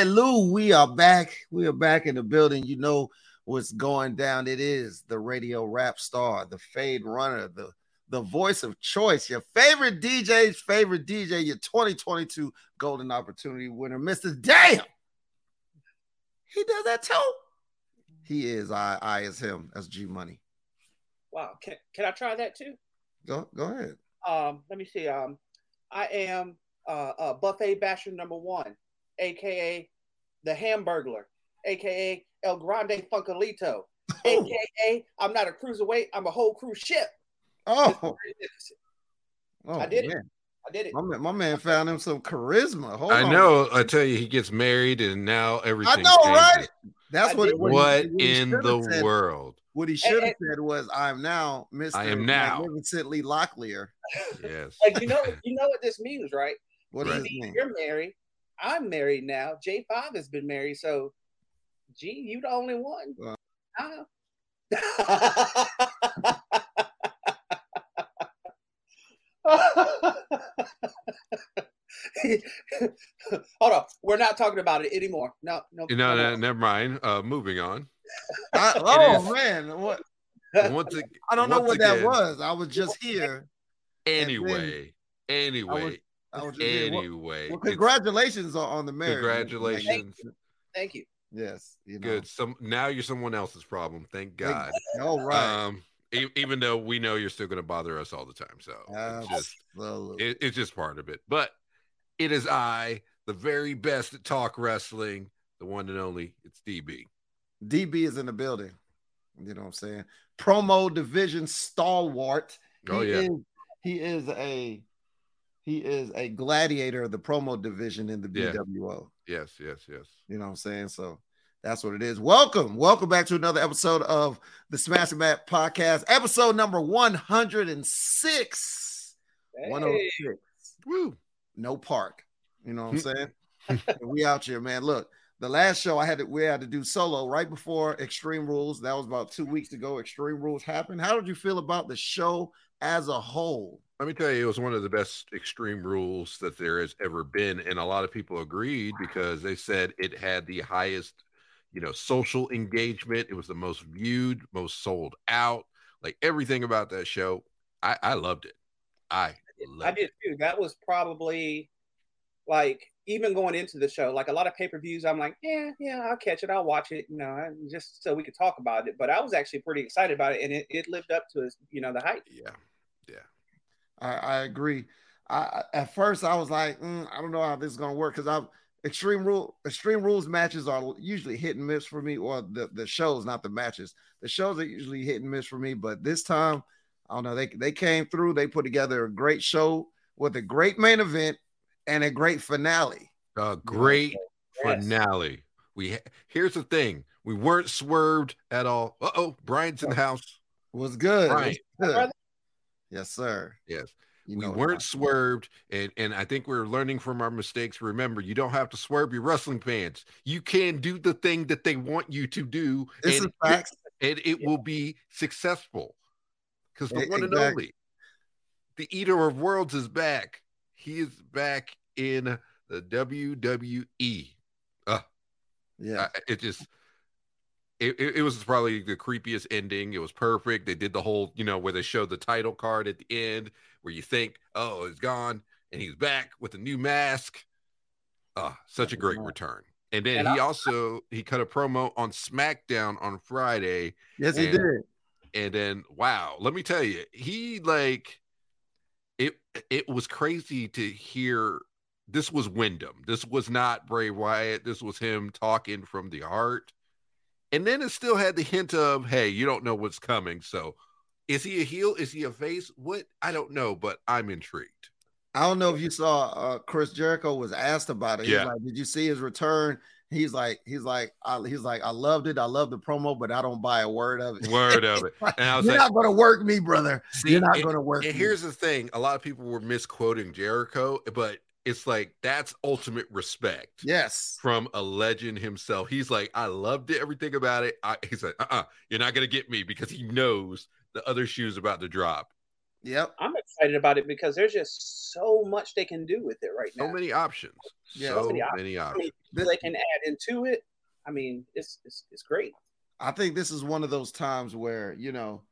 Hallelujah. We are back. We are back in the building. You know what's going down. It is the radio rap star, the fade runner, the the voice of choice, your favorite DJ's favorite DJ, your 2022 Golden Opportunity winner, Mr. Damn. He does that too. He is. I. I is him. That's G Money. Wow. Can, can I try that too? Go. Go ahead. Um. Let me see. Um. I am uh, uh buffet basher number one, aka the Hamburglar, aka El Grande Funkalito, oh. aka I'm not a cruiserweight. I'm a whole cruise ship. Oh. oh I did man. it. I did it. My man, my man found him some charisma. Hold I on. know. I tell you, he gets married, and now everything. I know, changes. right? That's what. What, what in the said, world? What he should have said was, "I'm now Mr. I am now magnificently Locklear." Yes. like you know, you know what this means, right? What DB, does it mean? You're married. I'm married now. J five has been married, so G, you the only one. Uh. Hold on, we're not talking about it anymore. No, no, no, no, no never mind. Uh, moving on. I, oh man, what? Once again, I don't know what again, that was. I was just here. Anyway, anyway, I was, I was anyway. Well, well congratulations on, on the marriage. Congratulations. Thank you. Thank you. Yes. You know. Good. Some now you're someone else's problem. Thank God. All right. Um, even though we know you're still going to bother us all the time. So it's just, it, it's just part of it. But it is I, the very best at talk wrestling, the one and only. It's DB. DB is in the building. You know what I'm saying? Promo division stalwart. Oh yeah. Is, he is a he is a gladiator of the promo division in the Yeah. BWO. Yes, yes, yes. You know what I'm saying? So that's what it is. Welcome. Welcome back to another episode of the Smash and Matt podcast, episode number 106. Hey. 106. Woo. No park. You know what I'm hmm. saying? We out here, man. Look, the last show I had to we had to do solo right before Extreme Rules. That was about two weeks ago. Extreme Rules happened. How did you feel about the show as a whole? Let me tell you, it was one of the best extreme rules that there has ever been. And a lot of people agreed because they said it had the highest, you know, social engagement. It was the most viewed, most sold out, like everything about that show. I, I loved it. I loved I did too. That was probably like even going into the show, like a lot of pay per views. I'm like, yeah, yeah, I'll catch it, I'll watch it, you know, just so we could talk about it. But I was actually pretty excited about it, and it, it lived up to you know the hype. Yeah, yeah. I, I agree. I at first I was like, mm, I don't know how this is gonna work because I've extreme rule extreme rules matches are usually hit and miss for me, or the the shows, not the matches. The shows are usually hit and miss for me, but this time I don't know. They they came through. They put together a great show with a great main event and a great finale. A great Yes. finale. We here's the thing: we weren't swerved at all. Uh oh, Brian's in the house. Was good. Right. Was good. Yes, sir. Yes. You we weren't that. swerved, and and I think we're learning from our mistakes. Remember, you don't have to swerve your wrestling fans. You can do the thing that they want you to do, This and, is facts. and it will be successful. Because the E- one and only, the Eater of Worlds is back. He is back in the WWE. Yeah. I- it just it, it, it was probably the creepiest ending. It was perfect. They did the whole, you know, where they showed the title card at the end, where you think, oh, it's gone, and he's back with a new mask. Ah, such a great return. And then And he also he cut a promo on SmackDown on Friday, Yes, he did. and then wow, let me tell you, he like it. It was crazy to hear. This was Windham. This was not Bray Wyatt. This was him talking from the heart. And then it still had the hint of, hey, you don't know what's coming. So is he a heel? Is he a face? What? I don't know, but I'm intrigued. I don't know if you saw uh, Chris Jericho was asked about it. He's Yeah. like, "Did you see his return?" He's like, "He's like, I, he's like, I loved it. I love the promo, but I don't buy a word of it. Word of it. And I was You're like, not gonna work me, brother. see, You're not gonna work." And me. here's the thing: a lot of people were misquoting Jericho, but it's like that's ultimate respect. yes, from a legend himself. He's like, I loved it, everything about it. I, he's like, uh, uh-uh, you're not gonna get me because he knows the other shoe's about to drop. Yep. I'm excited about it because there's just so much they can do with it right now. So now. many options. Yeah. so So many many I options. they can add into it. I mean, it's it's, it's great. I think this is one of those times where you know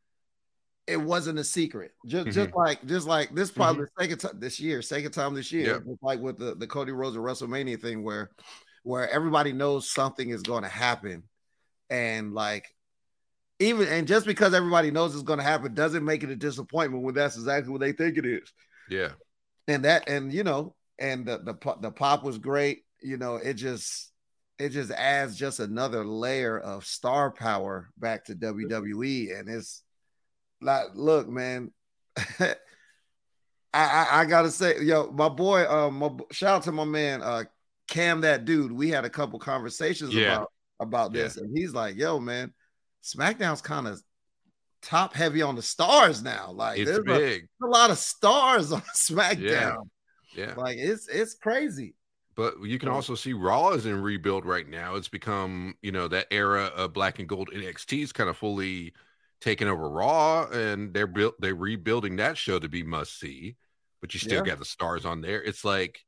it wasn't a secret. Just Mm-hmm. just like just like this probably the second time this year, second time this year, Yep. just like with the, the Cody Rhodes and WrestleMania thing where where everybody knows something is going to happen. And like even and just because everybody knows it's going to happen doesn't make it a disappointment when that's exactly what they think it is. Yeah. And that and you know, and the the the pop was great. You know, it just it just adds just another layer of star power back to WWE, and it's like, look, man, I, I I gotta say, yo, my boy, um, my, shout out to my man, uh, Cam, that dude. We had a couple conversations Yeah. about about this, and he's like, yo, man, SmackDown's kind of top heavy on the stars now. Like, It's there's a, big. a lot of stars on SmackDown. Yeah. Like, it's it's crazy. But you can also see Raw is in rebuild right now. It's become, you know, that era of black and gold NXT is kind of fully taken over Raw, and they're built they're rebuilding that show to be must see. But you still Yeah. got the stars on there. It's like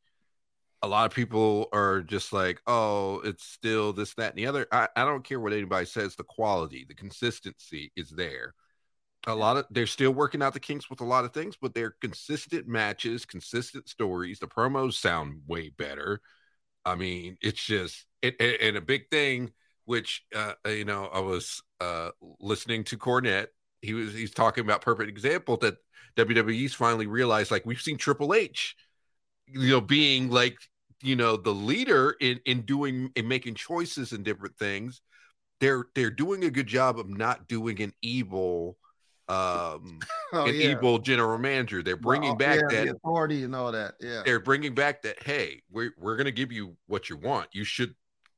a lot of people are just like, oh, it's still this, that, and the other. I, I don't care what anybody says. The quality, the consistency is there. A lot of they're still working out the kinks with a lot of things, but they're consistent matches, consistent stories. The promos sound way better. I mean, it's just it, it- and a big thing, which uh, you know, I was uh, listening to Cornette. He was he's talking about perfect example that WWE's finally realized like we've seen Triple H, you know, being like you know the leader in in doing in making choices and different things. They're they're doing a good job of not doing an evil um Oh, an yeah. evil general manager. They're bringing Oh, back yeah, that authority and all that. Yeah. they're bringing back that hey we're, we're going to give you what you want you should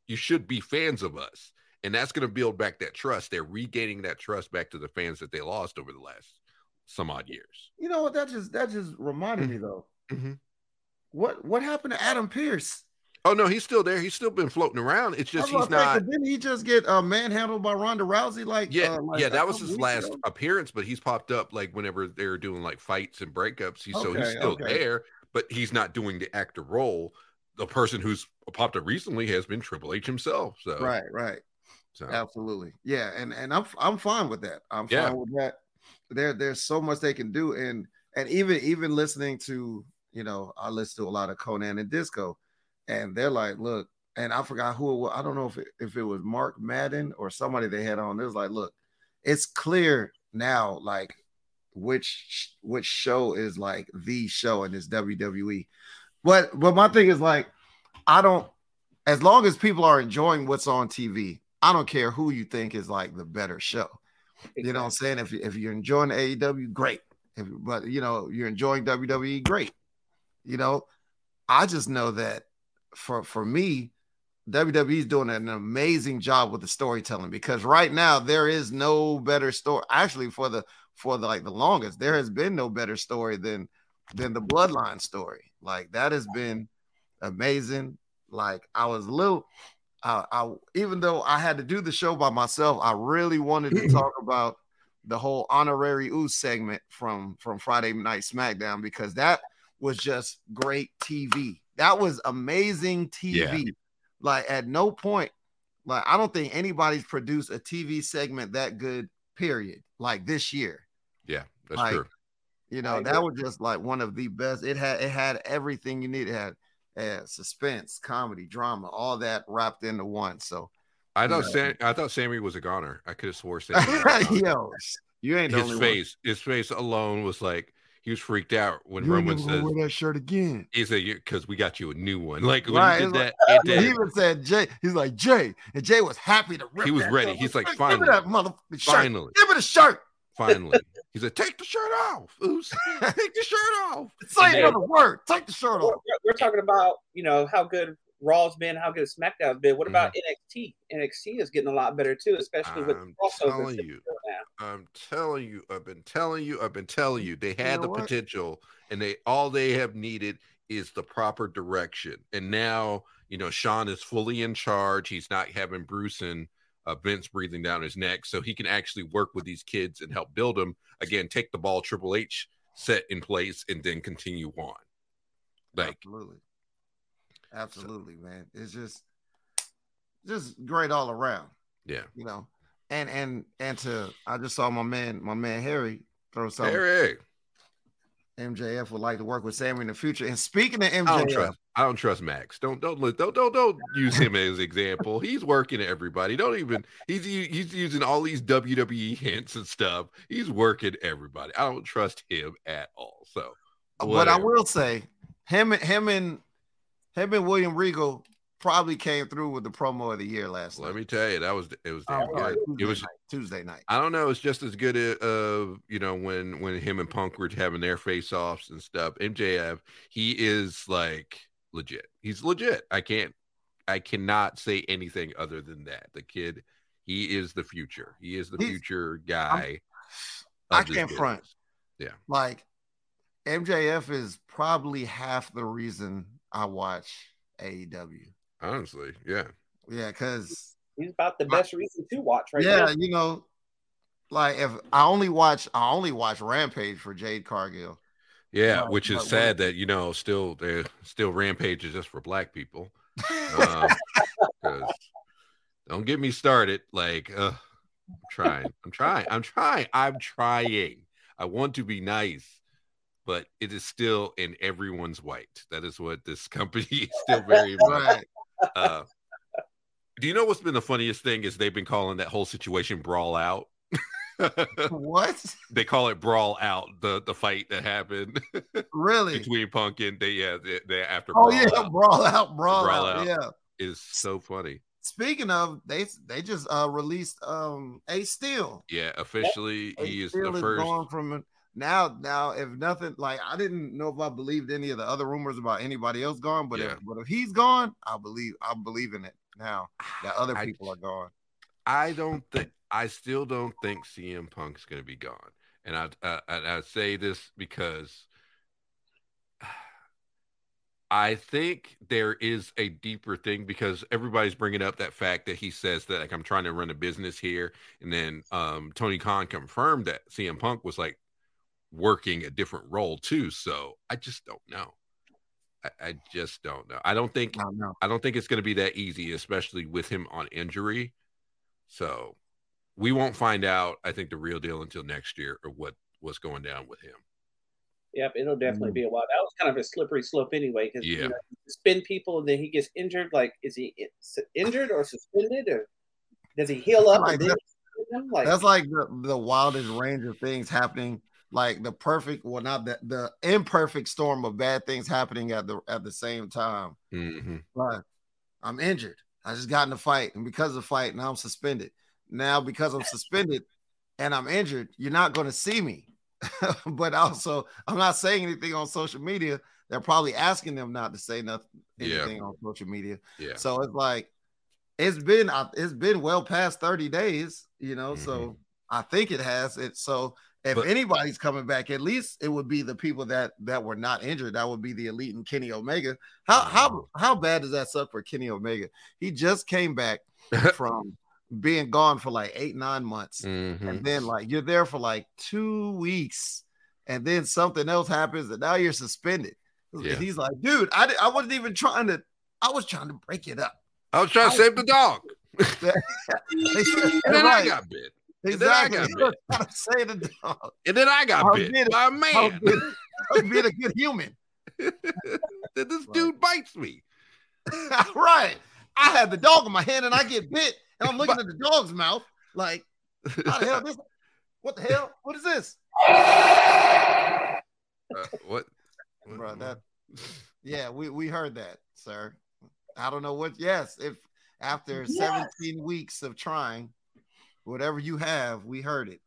you should be fans of us and that's going to build back that trust they're regaining that trust back to the fans that they lost over the last some odd years You know what? That just that just reminded me though. Mhm. What what happened to Adam Pearce? oh no he's still there he's still been floating around it's just he's about to say, not Didn't he just get uh, manhandled by Ronda Rousey? Like yeah uh, like yeah that was his last ago? appearance but he's popped up like whenever they're doing like fights and breakups he's so he's still okay. there but he's not doing the actor role the person who's popped up recently has been triple h himself so Right, right. so Absolutely. Yeah, and and I'm I'm fine with that. I'm Yeah. fine with that. There there's so much they can do and and even even listening to, you know, I listen to a lot of Konnan and Disco and they're like, look, and I forgot who it was. I don't know if it, if it was Mark Madden or somebody they had on. It was like, look, it's clear now like which which show is like the show in this WWE. But but my thing is like I don't as long as people are enjoying what's on TV, I don't care who you think is like the better show. You know what I'm saying? If, if you're enjoying AEW, great. If, but you know, you're enjoying WWE, great. You know, I just know that for for me, WWE is doing an amazing job with the storytelling because right now there is no better story. Actually, for the for the like the longest, there has been no better story than than the bloodline story. Like that has been amazing. Like I was a little I, I even though I had to do the show by myself, I really wanted to talk about the whole honorary Uce segment from from Friday Night SmackDown because that was just great TV. That was amazing TV. Like at no point, like I don't think anybody's produced a TV segment that good. Period. Like this year, yeah that's Like, true you know that was just like one of the best. It had it had everything you need. It had uh, suspense, comedy, drama, all that wrapped into one. So I thought Yeah. Sam, I thought Sammy was a goner. I could have swore Sammy. was a goner. yo, you ain't the his only one. face, his face alone was like he was freaked out when You Roman says wear that shirt again. he said because we got you a new one. Like when Right, he did that, it He even said Jay. He's like Jay, and Jay was happy to. Rip He was ready. He's like, give finally. me that motherfucking shirt. Finally, Give me the shirt. finally, he said, "Take the shirt off, Uce. Take the shirt off." Say then- another word. Take the shirt We're, off. we're talking about you know how good Raw's been, how good SmackDown's been. What about Mm-hmm. NXT? NXT is getting a lot better too, especially with I'm telling you. they're doing now. I'm telling you, I've been telling you, I've been telling you, they had know the what? potential, and they all they have needed is the proper direction. And now, you know, Shawn is fully in charge. He's not having Bruce and uh, Vince breathing down his neck, so he can actually work with these kids and help build them. Again, take the ball Triple H set in place and then continue on. Like absolutely, absolutely, man. It's just just great all around. Yeah, you know, and and and to I just saw my man, my man Harry throw something. Harry. MJF would like to work with Sammy in the future. And speaking of MJF, I don't trust, I don't trust Max. Don't don't don't don't don't use him as example. He's working everybody. Don't even he's he's using all these WWE hints and stuff. He's working everybody. I don't trust him at all. So, whatever. but I will say, him him and him and William Regal probably came through with the promo of the year last Let night. me tell you, that was it was damn Oh, good. Tuesday It was night, Tuesday night. I don't know. It's just as good as uh, you know when when him and Punk were having their face offs and stuff. MJF, he is like legit. He's legit. I can't, I cannot say anything other than that. The kid, he is the future. He is the He's- future guy. I can't front. Yeah. Like MJF is probably half the reason I watch AEW. Honestly, yeah. Yeah, because He's about the best reason to watch right yeah, now. you know, like if I only watch I only watch Rampage for Jade Cargill. Yeah, Right, which is but sad that you know still they're still rampages just for black people. Um, 'cause don't get me started. Like, uh, I'm trying, I'm trying, I'm trying, I'm trying. I want to be nice, but it is still in everyone's white. That is what this company is still very much. Uh, do you know what's been the funniest thing is they've been calling that whole situation brawl out. what? they call it brawl out the the fight that happened Really? between Punk and they yeah they, they after Oh brawl yeah, out brawl out, brawl, Brawl out. Out. Yeah. is so funny. Speaking of, they they just uh released um Ace Steel. Yeah, officially he is Steel the first. going from now. Now, if nothing, like I didn't know if I believed any of the other rumors about anybody else gone, but Yeah. if but if he's gone, I believe I believe in it now that other I- people are gone. I don't think I still don't think CM Punk's going to be gone, and I, I and I say this because I think there is a deeper thing because everybody's bringing up that fact that he says that like I'm trying to run a business here, and then um, Tony Khan confirmed that CM Punk was like working a different role too. So I just don't know. I, I just don't know. I don't think I don't. I don't think it's going to be that easy, especially with him on injury. So we won't find out. I think the real deal until next year or what what's going down with him. Yep, it'll definitely mm. be a while. That was kind of a slippery slope anyway, because Yeah. you know, spin people and then he gets injured. Like, is he injured or suspended, or does he heal up Like and then that- Like, That's like the, the wildest range of things happening. Like the perfect, well, not the the imperfect storm of bad things happening at the at the same time. hmm Right. I'm injured. I just got in a fight, and because of the fight, now I'm suspended. Now, because I'm suspended and I'm injured, you're not going to see me. but also, I'm not saying anything on social media. They're probably asking them not to say nothing, Yeah. anything on social media. Yeah. So it's like it's been uh, it's been well past 30 days, you know. Mhm. So I think it has it. So if But- anybody's coming back, at least it would be the people that that were not injured. That would be the elite and Kenny Omega. How how Mhm. how bad does that suck for Kenny Omega? He just came back from being gone for like eight nine months, Mhm. and then like you're there for like two weeks, and then something else happens, and now you're suspended. Yeah. He's like, dude, I I wasn't even trying to. I was trying to break it up. I was trying to save the dog, and then I got bit, and then I got He bit. was to say the dog. and then I got How bit did by a man. was being, I was being a good human. then this Right. dude bites me. right. I had the dog in my hand and I get bit, and I'm looking at the dog's mouth like, how the hell this? What the hell? What is this? Uh, what? Bro, that yeah, we we heard that, sir. I don't know what. Yes, if after Yes. 17 weeks of trying, whatever you have, we heard it.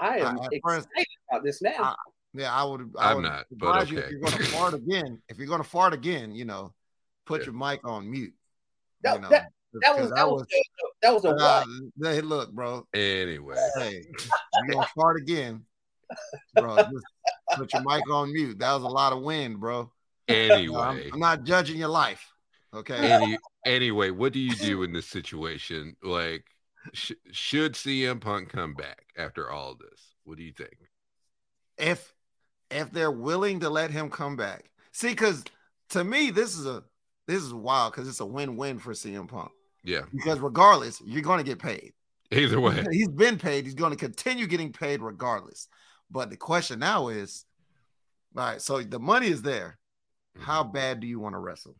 I am I- at excited first- about this now. I- Yeah, I would. I I'm would not, but advise you if you're going to fart again, if you're going to fart again, you know, put Yeah. your mic on mute. That- you know, that- that was because that was a, that was a uh, what? hey, look, bro. Anyway, Hey, you're gonna fart again, bro. Just put your mic on mute. That was a lot of wind, bro. I'm, anyway, I'm not judging your life. Okay. Any, anyway, what do you do in this situation? Like, sh- should CM Punk come back after all of this? What do you think? if if they're willing to let him come back. See, because to me, this is a this is wild because it's a win-win for CM Punk. Yeah. Because regardless, you're going to get paid. Either way. He's been paid. He's going to continue getting paid regardless. But the question now is, all right, so the money is there. Mm-hmm. How bad do you want to wrestle?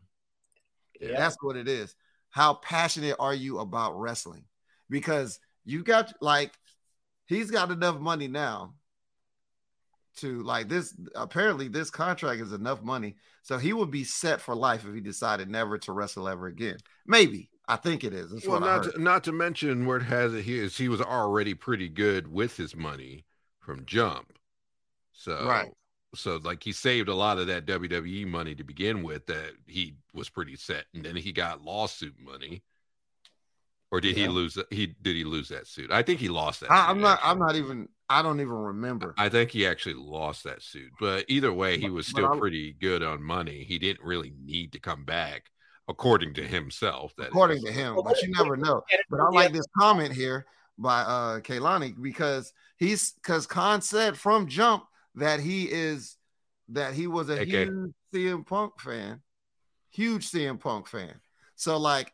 Yeah. That's what it is. How passionate are you about wrestling? Because you got like he's got enough money now to like this apparently this contract is enough money so he would be set for life if he decided never to wrestle ever again maybe i think it is That's well, what I not to, not to mention where it has it here is he was already pretty good with his money from Jump. So Right. So like he saved a lot of that WWE money to begin with that he was pretty set, and then he got lawsuit money. Or did he lose? that- He did he lose that suit? I think he lost that. I, suit, i'm not i'm not even i don't even remember I think he actually lost that suit, but either way, he was still pretty good on money. He didn't really need to come back, according to himself. That according is. to him but you never know But I like this comment here by uh Kaylani because he's because Khan said from jump that he is that he was a Okay. huge CM Punk fan, huge CM Punk fan. So like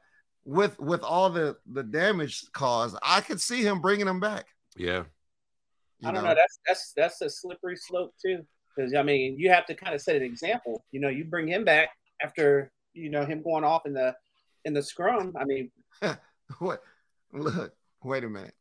with with all the the damage caused, I could see him bringing him back. yeah, you I don't know. That's that's that's a slippery slope too. Because I mean, you have to kind of set an example. You know, you bring him back after you know him going off in the in the scrum. I mean, What? Look, wait a minute.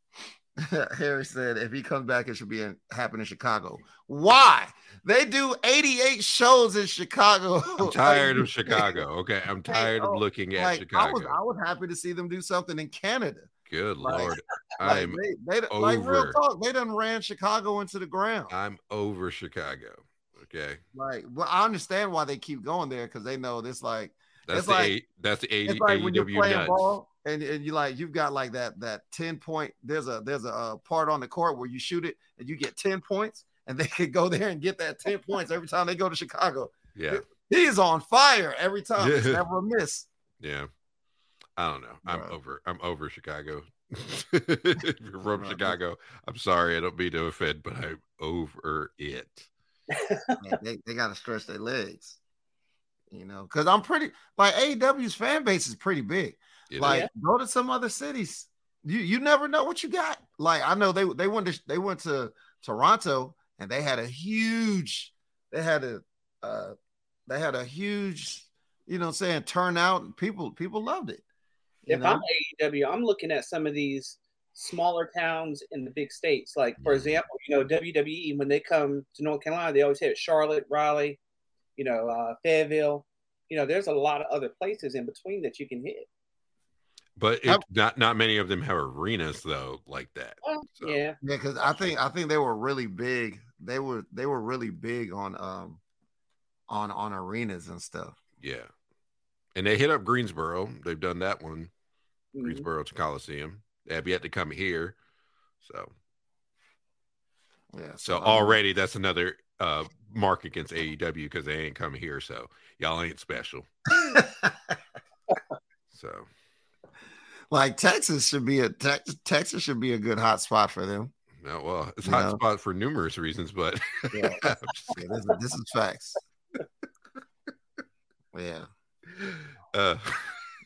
Harry said if he comes back, it should be in, happen in Chicago. Why? They do 88 shows in Chicago. I'm tired of Chicago. Okay, I'm tired oh, of looking at like, I was Chicago. I was happy to see them do something in Canada. Good like- lord, Like, I'm they, they like real talk. They done ran Chicago into the ground. I'm over Chicago. Okay, Like, well, I understand why they keep going there because they know this like that's It's the like- A, that's the AD, like when you're AEW playing nuts. ball and, and you like you've got like that that 10 point there's a there's a uh, part on the court where you shoot it and you get 10 points and they could go there and get that 10 points every time they go to Chicago. Yeah, He is on fire every time. It's never a miss. yeah. I don't know. I'm Right. over. I'm over Chicago. if you're from Right. Chicago, I'm sorry. I don't mean to offend, but I'm over it. They, they gotta stretch their legs. You know, because I'm pretty like AEW's fan base is pretty big. It like is. go to some other cities. You you never know what you got. Like I know they they went to they went to Toronto and they had a huge they had a uh they had a huge you know what I'm saying turnout. and People people loved it. If know? I'm AEW, I'm looking at some of these smaller towns in the big states. Like for example, you know WWE when they come to North Carolina, they always hit Charlotte, Raleigh, you know uh, Fayetteville. You know, there's a lot of other places in between that you can hit. But it, How- not not many of them have arenas though like that. Well, So- yeah, Yeah, because I think I think they were really big. They were they were really big on um on on arenas and stuff. Yeah. And they hit up Greensboro. They've done that one. Mhm. Greensboro to Coliseum. They have yet to come here. So Yeah. so I already that's another uh mark against AEW because they ain't come here. So y'all ain't special. So like Texas should be a Tex- Texas should be a good hot spot for them. no, well, it's You hot know? spot for numerous reasons, but Yeah. Yeah, this, is, this is facts. Yeah, uh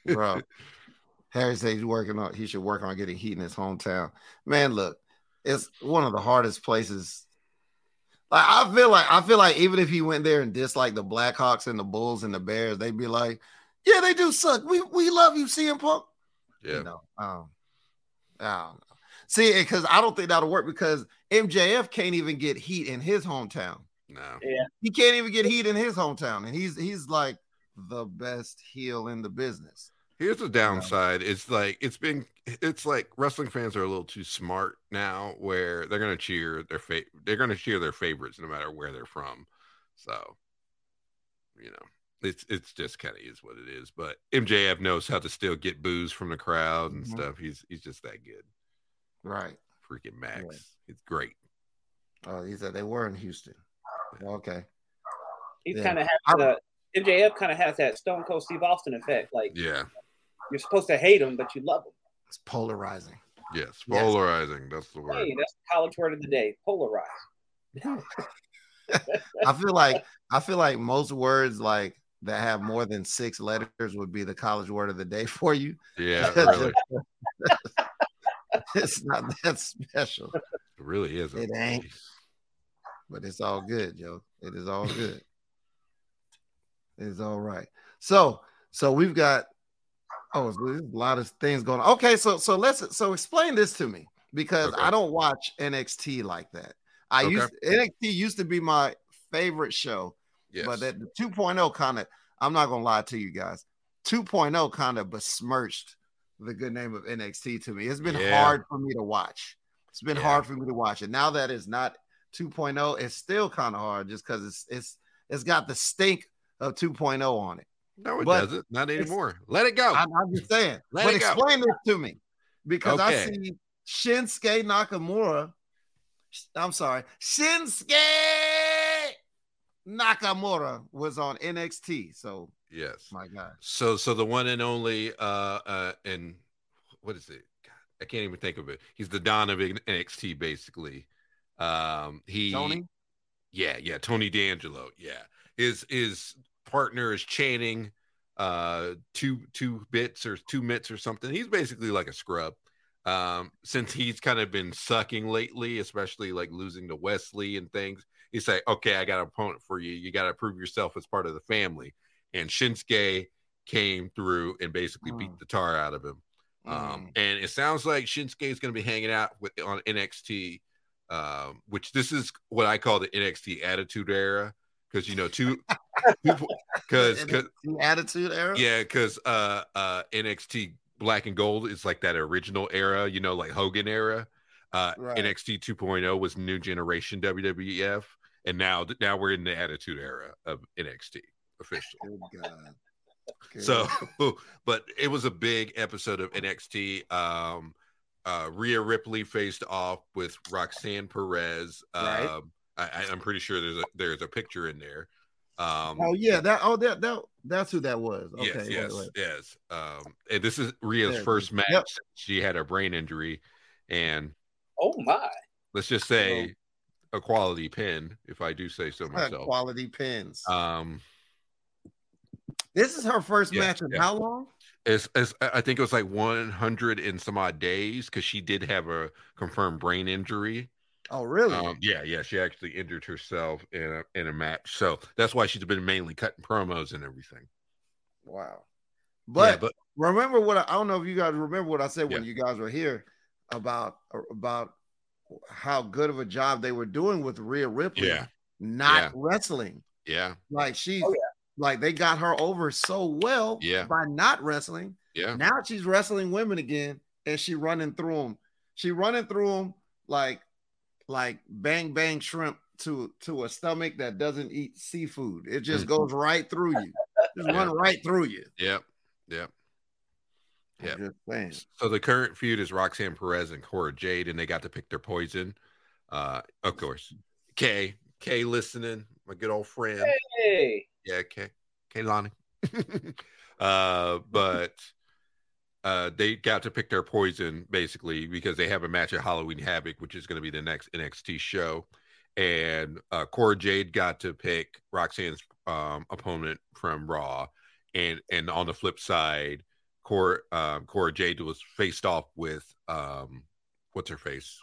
bro. Harry said he's working on. He should work on getting heat in his hometown. Man, look, it's one of the hardest places. Like I feel like I feel like even if he went there and disliked the Blackhawks and the Bulls and the Bears, they'd be like, "Yeah, they do suck. We we love you, CM Punk." Yeah. You know, um, I don't know. See, because I don't think that'll work because MJF can't even get heat in his hometown. No. Yeah. He can't even get heat in his hometown, and he's he's like the best heel in the business. Here's the downside. It's like it's been it's like wrestling fans are a little too smart now where they're gonna cheer their fa- they're gonna cheer their favorites no matter where they're from. So you know, it's it's just kind of is what it is. But MJF knows how to still get boos from the crowd and Mhm. stuff. He's he's just that good. Right. Freaking Max. Yeah. It's great. Oh, he said they were in Houston. Okay. He's Yeah. kind of has I- the MJF kind of has that Stone Cold Steve Austin effect. Like Yeah. you're supposed to hate him, but you love him. It's polarizing. Yes. Yes. Polarizing. That's the word. Hey, that's the college word of the day. Polarize. I feel like I feel like most words like that have more than six letters would be the college word of the day for you. Yeah, really. it's not that special. It really is. It ain't. But it's all good, Joe. It is all good. it's all right. So, so we've got oh, there's a lot of things going on. Okay, so so let's so explain this to me because Okay. I don't watch NXT like that. I Okay. used NXT used to be my favorite show, Yes. but that 2.0 kind of I'm not gonna lie to you guys. 2.0 kind of besmirched the good name of NXT to me. It's been Yeah. hard for me to watch. It's been Yeah. hard for me to watch. And now that it's not 2.0, it's still kind of hard just because it's it's it's got the stink of 2.0 on it. no, it but doesn't. Not anymore. Let it go. I'm, I'm just saying. Let but it go. explain this to me because I see Shinsuke Nakamura. I'm sorry, Shinsuke Nakamura was on NXT. So yes. my God, So so the one and only uh uh and what is it? God, I can't even think of it. He's the Don of NXT basically. Um he Tony. Yeah, yeah, Tony D'Angelo. Yeah. His his partner is chanting uh two two bits or two mitts or something. He's basically like a scrub. Um, since he's kind of been sucking lately, especially like losing to Wesley and things, he's say, Okay, I got an opponent for you. You gotta prove yourself as part of the family. And Shinsuke came through and basically beat Mm. the tar out of him. Um, and it sounds like Shinsuke is going to be hanging out with on NXT, um, which this is what I call the NXT Attitude Era, because you know two, because Attitude Era. yeah, because uh, uh, NXT Black and Gold is like that original era, you know, like Hogan era. Uh, Right. NXT 2.0 was New Generation WWF, and now now we're in the Attitude Era of NXT officially. Good God. Good So, but it was a big episode of NXT. Um, uh, Rhea Ripley faced off with Roxanne Perez. Um, Right. I, I- I'm pretty sure there's a there's a picture in there. Um, Oh yeah, that oh that that that's who that was. Okay, yes, yes, wait. yes. Um, and this is Rhea's There first match. Yep. She had a brain injury, and Oh my! let's just say a quality pin, if I do say so myself. Quality pins. Um, this is her first yeah, match in yeah. how long? It's, it's I think it was like 100 and some odd days because she did have a confirmed brain injury. Oh really? Um, yeah, yeah, she actually injured herself in a in a match, so that's why she's been mainly cutting promos and everything. wow. But, But, but remember what I, I don't know if you guys remember what I said when you guys were here about about how good of a job they were doing with Rhea Ripley Yeah. not Yeah. wrestling. yeah, Like she's Oh, like they got her over so well Yeah. by not wrestling. yeah, Now she's wrestling women again and she running through them. She running through them like like bang bang shrimp to to a stomach that doesn't eat seafood. It just Mhm. goes right through you. Just Yeah. run right through you. yep, yep. I'm Yeah. So the current feud is Roxanne Perez and Cora Jade, and they got to pick their poison. Uh, of course, Kay, Kay, listening, my good old friend. Hey, Yeah, Kay, Kay Lonnie. uh, but uh, they got to pick their poison basically because they have a match at Halloween Havoc, which is going to be the next NXT show. And uh, Cora Jade got to pick Roxanne's um, opponent from Raw, and and on the flip side, Cora um, Cora Jade was faced off with um, what's her face,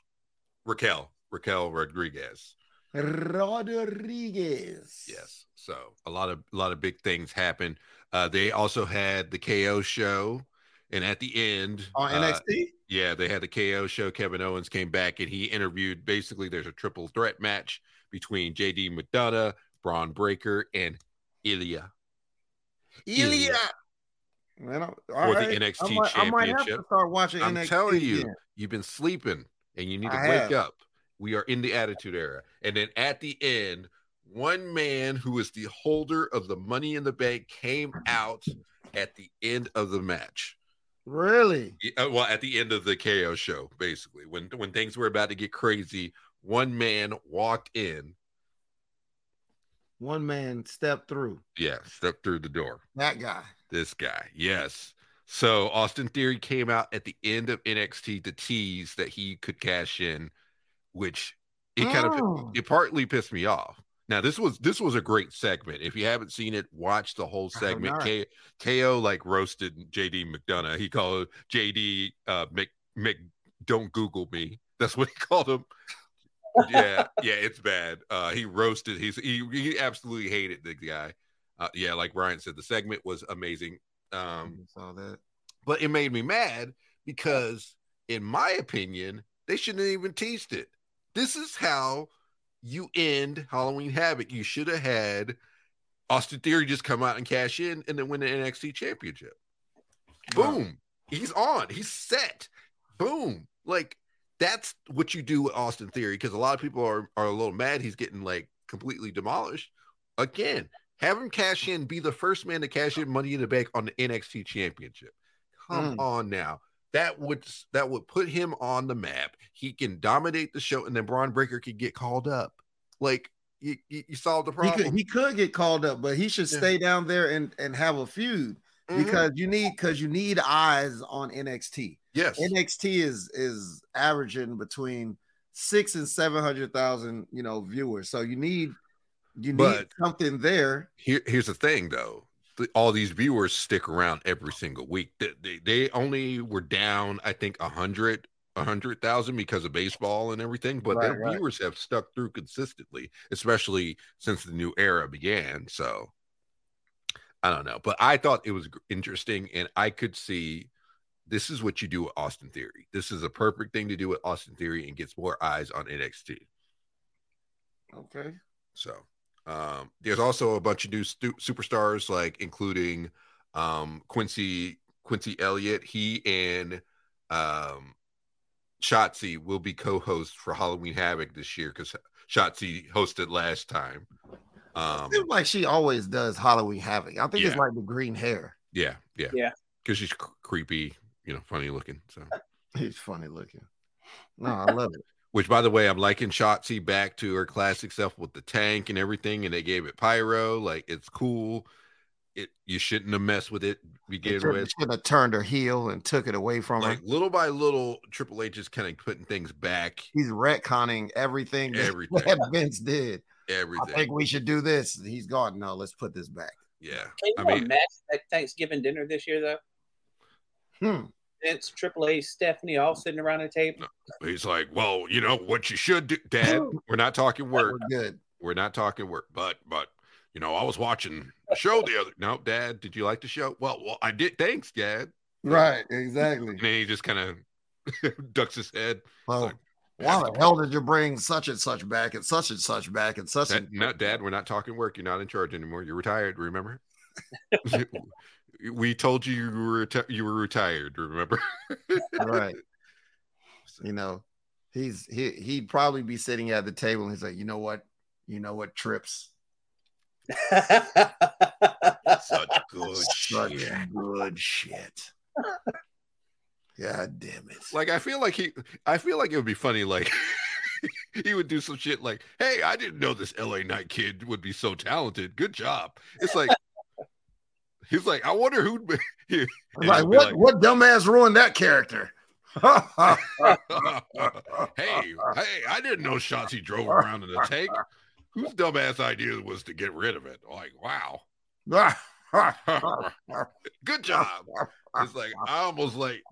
Raquel Raquel Rodriguez. Rodriguez. Yes. So a lot of a lot of big things happened. Uh, they also had the KO show, and at the end, On uh, NXT? yeah, they had the KO show. Kevin Owens came back and he interviewed. Basically, there's a triple threat match between JD McDonagh, Bron Breakker, and Ilja Ilja. Man, I'm- For the right. NXT I might, I might have to championship. start watching I'm NXT. telling you, again. you've been sleeping and you need to I wake have. up. We are in the attitude era. And then at the end, one man who is the holder of the money in the bank came out at the end of the match. Really? Uh, well, at the end of the KO show, basically, when when things were about to get crazy, one man walked in. One man stepped through. Yeah, stepped through the door. That guy. This guy, yes. So Austin Theory came out at the end of NXT to tease that he could cash in, which it kind Oh. of it partly pissed me off Now this was this was a great segment. If you haven't seen it, watch the whole segment. K- KO like roasted JD McDonagh. He called JD uh Mc Mc don't Google me. That's what he called him. yeah, yeah, it's bad. Uh he roasted he's he, he absolutely hated the guy. Uh yeah, like Ryan said, the segment was amazing. Um saw that. but it made me mad because, in my opinion, they shouldn't have even teased it. This is how you end Halloween Havoc. You should have had Austin Theory just come out and cash in and then win the NXT championship. Boom. He's on. He's set. Boom. Like that's what you do with Austin Theory because a lot of people are, are a little mad he's getting like completely demolished. Again, have him cash in, be the first man to cash in money in the bank on the NXT championship. Come Mm. on now. That would that would put him on the map. He can dominate the show, and then Bron Breakker could get called up. Like you, you, you solved the He problem. could he could get called up, but he should Yeah. stay down there and and have a feud Mhm. because you need because you need eyes on NXT. yes, NXT is is averaging between six and seven hundred thousand, you know, viewers. So you need you need But- something there. Here, here's the thing, though. The- all these viewers stick around every single week. They, they, they only were down, I think, a hundred, a hundred thousand because of baseball and everything. But their Right, right. viewers have stuck through consistently, especially since the new era began. So I don't know, but I thought it was interesting, and I could see this is what you do with Austin Theory. This is a perfect thing to do with Austin Theory and gets more eyes on NXT. Okay. So um, there's also a bunch of new stu- superstars, like including um, Quincy Quincy Elliott. He and um, Shotzi will be co-hosts for Halloween Havoc this year because Shotzi hosted last time. Um, Seems like she always does Halloween Havoc. I think it's like the green hair. yeah, yeah, Yeah. because she's cr- creepy, you know, funny looking. So, He's funny looking. No, I love it. Which by the way, I'm liking Shotzi back to her classic stuff with the tank and everything, and they gave it pyro. Like it's cool. It you shouldn't have messed with it. They Begin should with. have turned her heel and took it away from like her. little by little, Triple H is kind of putting things back, He's retconning everything, that- Everything. that Vince did. Everything. I think we should do this. He's gone. No, let's put this back. yeah, Can you I mean, imagine that Thanksgiving dinner this year though? Hmm. Vince, Triple H, Stephanie all sitting around the table. he's like, well, you know what you should do, Dad. We're not talking We're work. good. We're not talking work, but but you know, I was watching the show the other. No, Dad, did you like the show? Well, well, I did. Thanks, Dad. Right, exactly. And then he just kind of ducks his head. Well, like, why the hell did you bring such and such back and such and such back and such Dad, and no, Dad, we're not talking work. You're not in charge anymore. You're retired. Remember? we told you you were you were retired. Remember? right? You know, he's he he'd probably be sitting at the table and he's like, you know what, you know what, trips Such good such shit. good shit. God damn it! Like I feel like he, I feel like it would be funny. Like he would do some shit like, "Hey, I didn't know this LA Knight kid would be so talented. Good job." It's like he's like, I wonder who. he- I'm like, what what dumbass ruined that character? hey, hey, I didn't know Shotzi drove around in a tank. Whose dumbass idea was to get rid of it? Like, wow, good job. It's like I almost like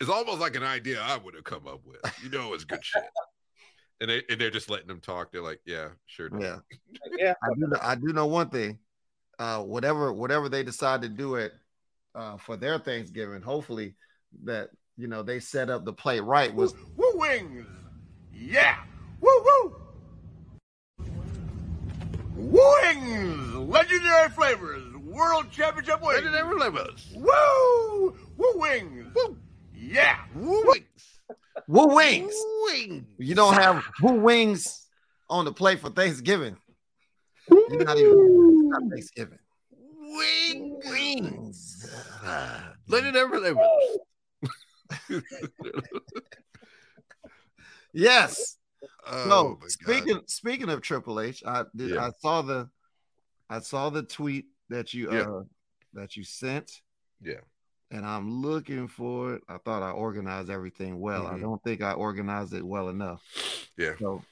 it's almost like an idea I would have come up with. You know, it's good shit. And they and they're just letting them talk. They're like, yeah, sure. do." yeah, yeah. I do know, I do know one thing. Uh, whatever whatever they decide to do it uh, for their Thanksgiving, hopefully that you know they set up the plate right was Woo wings! Yeah! Woo woo! woo Wings! Legendary flavors! World Championship Where wings! did ever live us? Woo! Woo wings! Woo. Yeah! Woo wings. Woo Wings. Wings. You don't have Woo Wings on the plate for Thanksgiving. You're not even it's not Thanksgiving. Wings. Wings. Let it ever live us. Yes. Oh, So my God. speaking speaking of Triple H, I did Yeah. I saw the I saw the tweet that you Yeah. uh that you sent Yeah. and I'm looking for it. I thought I organized everything well. I Mhm. don't think I organized it well enough. Yeah. So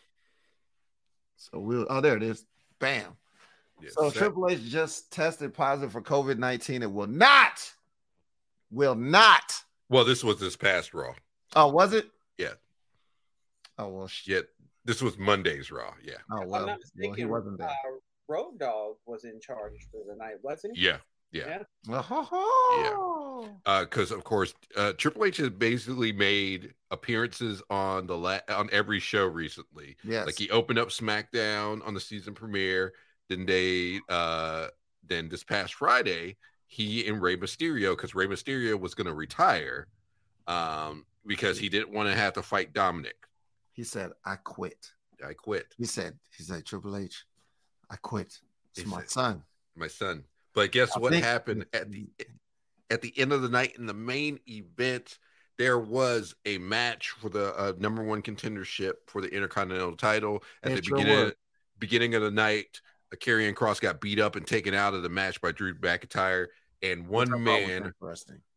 so we'll oh there it is. Bam. Yeah, So Seth- Triple H just tested positive for COVID 19. It will not, will not. well, this was this past Raw. Oh, was it? Yeah. Oh, well, sh- Yeah, this was Monday's Raw. Yeah, oh, well, well, he wasn't there. uh, Road Dog was in charge for the night, wasn't he? yeah, yeah. Well, ho, ho. because of course uh, Triple H has basically made appearances on the la- on every show recently. Yes. Like he opened up SmackDown on the season premiere. Then they uh then this past Friday he and Rey Mysterio because Rey Mysterio was going to retire um because he didn't want to have to fight Dominic. he said, I quit. I quit, He said, he said, Triple H, I quit. It's He my said- son. my son. But guess I what think- happened at the at the end of the night in the main event? There was a match for the uh, number one contendership for the Intercontinental title. At It the sure beginning was. beginning of the night, a Karrion Cross got beat up and taken out of the match by Drew McIntyre, and one man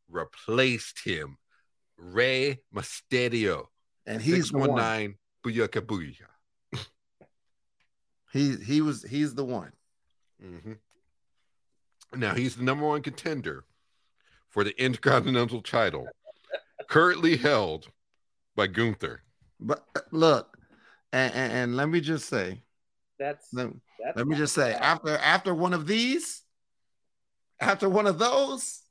replaced him, Rey Mysterio. And he's one. nine Booyaka. He he was he's the one. Mhm. Now he's the number one contender for the Intercontinental title, currently held by Gunther. But uh, look, and, and, and let me just say, That's let, that's let me just say, after after one of these, after one of those,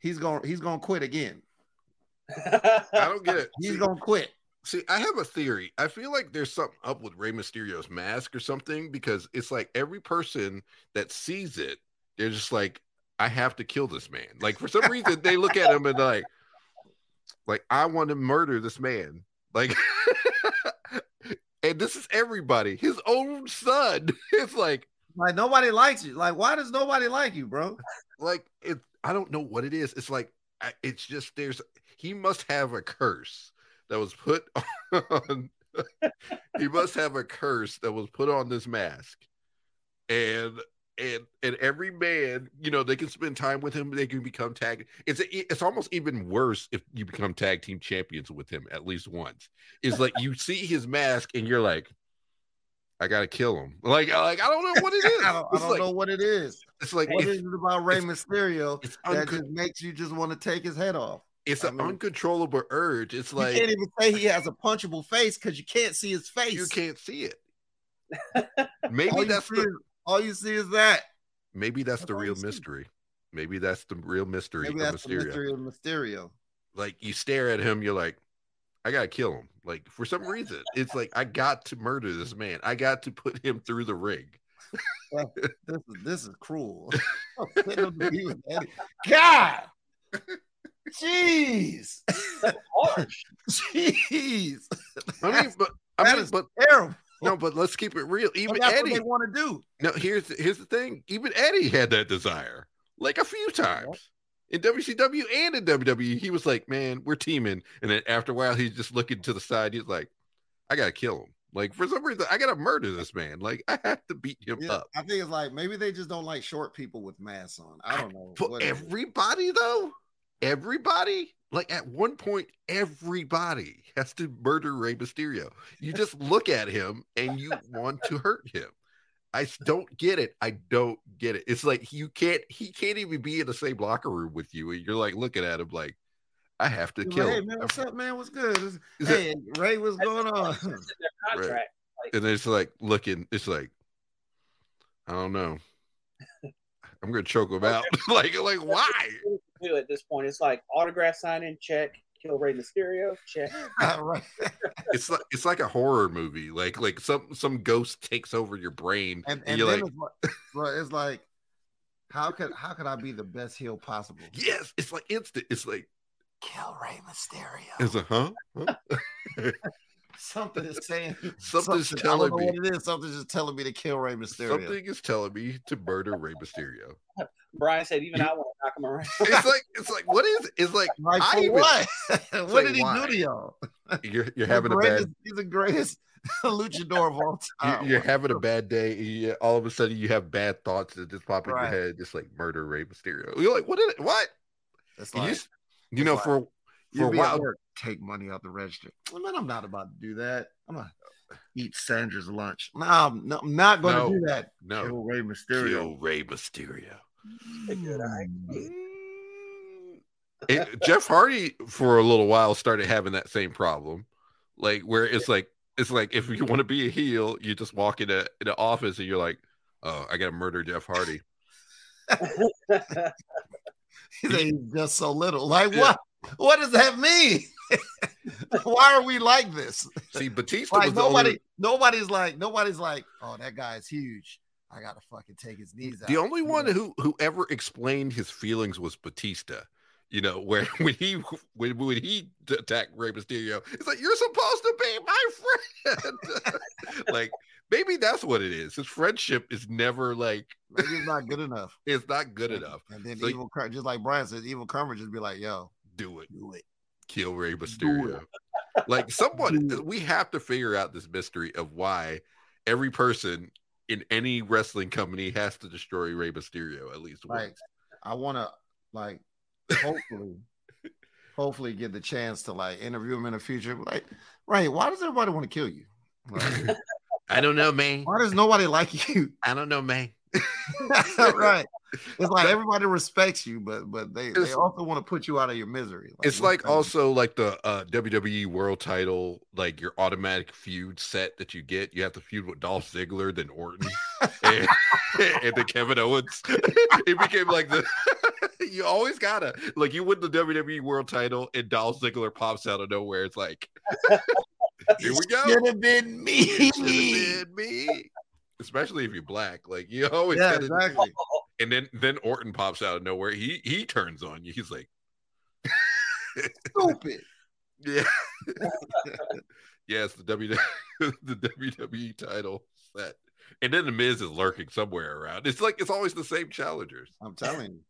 he's gonna he's gonna quit again. I don't get it. He's See, gonna quit. see, I have a theory. I feel like there's something up with Rey Mysterio's mask or something because it's like every person that sees it, they're just like, I have to kill this man. Like for some reason, they look at him and like, like I want to murder this man. Like, and this is everybody. His own son. It's like, Like nobody likes you. Like why does nobody like you, bro? like it. I don't know what it is. It's like it's just there's. He must have a curse that was put on. he must have a curse that was put on this mask, and and and every man, you know, they can spend time with him. They can become tag. It's it's almost even worse if you become tag team champions with him at least once. It's like you see his mask and you're like, I gotta kill him. Like like I don't know what it is. I don't, I don't like know what it is. it's like What it's, is it about Rey Mysterio it's, that unco- just makes you just want to take his head off? it's I an mean- uncontrollable urge. It's like You can't even say he has a punchable face because you can't see his face. you can't see it. Maybe that's the is, all you see is that. maybe that's That's the real mystery. Maybe that's the real mystery Maybe of that's the mystery of Mysterio. Like you stare at him, you're like, I gotta kill him. Like for some reason, it's like I got to murder this man. I got to put him through the ring. This is this is cruel. Put him to be with Eddie. God, jeez, harsh. jeez, I mean, but I mean, but terrible. No, but let's keep it real. Even that's Eddie, want to do. No, here's here's the thing. Even Eddie had that desire, like a few times in WCW and in WWE. He was like, "Man, we're teaming," and then after a while, he's just looking to the side. He's like, "I gotta kill him." Like for some reason, I gotta murder this man. Like I have to beat him Yeah, up. I think it's like maybe they just don't like short people with masks on. I don't know. For what it is. everybody though, everybody. Like at one point, everybody has to murder Rey Mysterio. You just look at him and you want to hurt him. I don't get it. I don't get it. It's like you can't. He can't even be in the same locker room with you, and you're like looking at him like, I have to kill like, hey him. man, what's up, man? What's good? Is it- hey, Rey, what's going on? It's in and it's like looking. It's like, I don't know. I'm gonna choke him out. like, like why? Do at this point, it's like autograph signing check, kill Rey Mysterio check. right. It's like it's like a horror movie. Like like some some ghost takes over your brain, And, and, and you're like, it's like, bro, it's like, how could how could I be the best heel possible? yes. It's like instant. It's like Kill Rey Mysterio. it's a huh? huh? Something is saying Something's something- telling I don't me. know what it is. Something's just telling me to kill Rey Mysterio. Something is telling me to murder Rey Mysterio. Brian said, even I want to knock him around. It's like it's like what is it's like Like I even- what? what like, did he why? do to y'all? you're you're The having a bad He's the greatest luchador of all you're, time. you're having a bad day. you, all of a sudden you have bad thoughts that just pop in Right. your head, just like murder Rey Mysterio. You're like, what did it? What? It's And like, you, you know, like- for for a while, work, take money out the register. Well, man, I'm not about to do that. I'm not. eat Sandra's lunch. No, I'm, no, I'm not going to No. do that. No, Kill Rey Mysterio. kill Rey Mysterio. Mm. It- Jeff Hardy for a little while started having that same problem, like where it's like it's like if you want to be a heel, you just walk in a in an office and you're like, oh, I got to murder Jeff Hardy. He's just so little. Like Yeah. what? What does that mean? Why are we like this? See, Batista Like was the nobody, only, nobody's like, nobody's like, oh, that guy's huge. I gotta fucking take his knees out. the only one who who ever explained his feelings was Batista. You know, where when he when when he attacked Rey Mysterio, it's like you're supposed to be my friend. like maybe that's what it is. His friendship is never like Maybe it's not good enough. it's not good enough. And then So- evil, just like Brian says, evil Kermit just be like, yo, Do it. do it. Kill Rey Mysterio. like someone, we have to figure out this mystery of why every person in any wrestling company has to destroy Rey Mysterio at least Like, once. I want to, like, hopefully, hopefully get the chance to like interview him in the future. Like, right? Why does everybody want to kill you? Like, I don't know, man. why does nobody like you? I don't know, man. right. It's like everybody respects you, but but they, they also want to put you out of your misery. It's like kind of- also like the uh, WWE World Title, like your automatic feud set that you get. You have to feud with Dolph Ziggler, then Orton, and, and then Kevin Owens. it became like the you always gotta like you win the WWE World Title, and Dolph Ziggler pops out of nowhere. It's like here we go. Should have been me. It should've been me. Especially if you're black, like you always Yeah, gotta, exactly. And then then Orton pops out of nowhere. He he turns on you. He's like, Stupid. Yeah. yes, the W the WWE title set. And then the Miz is lurking somewhere around. It's like it's always the same challengers. I'm telling you.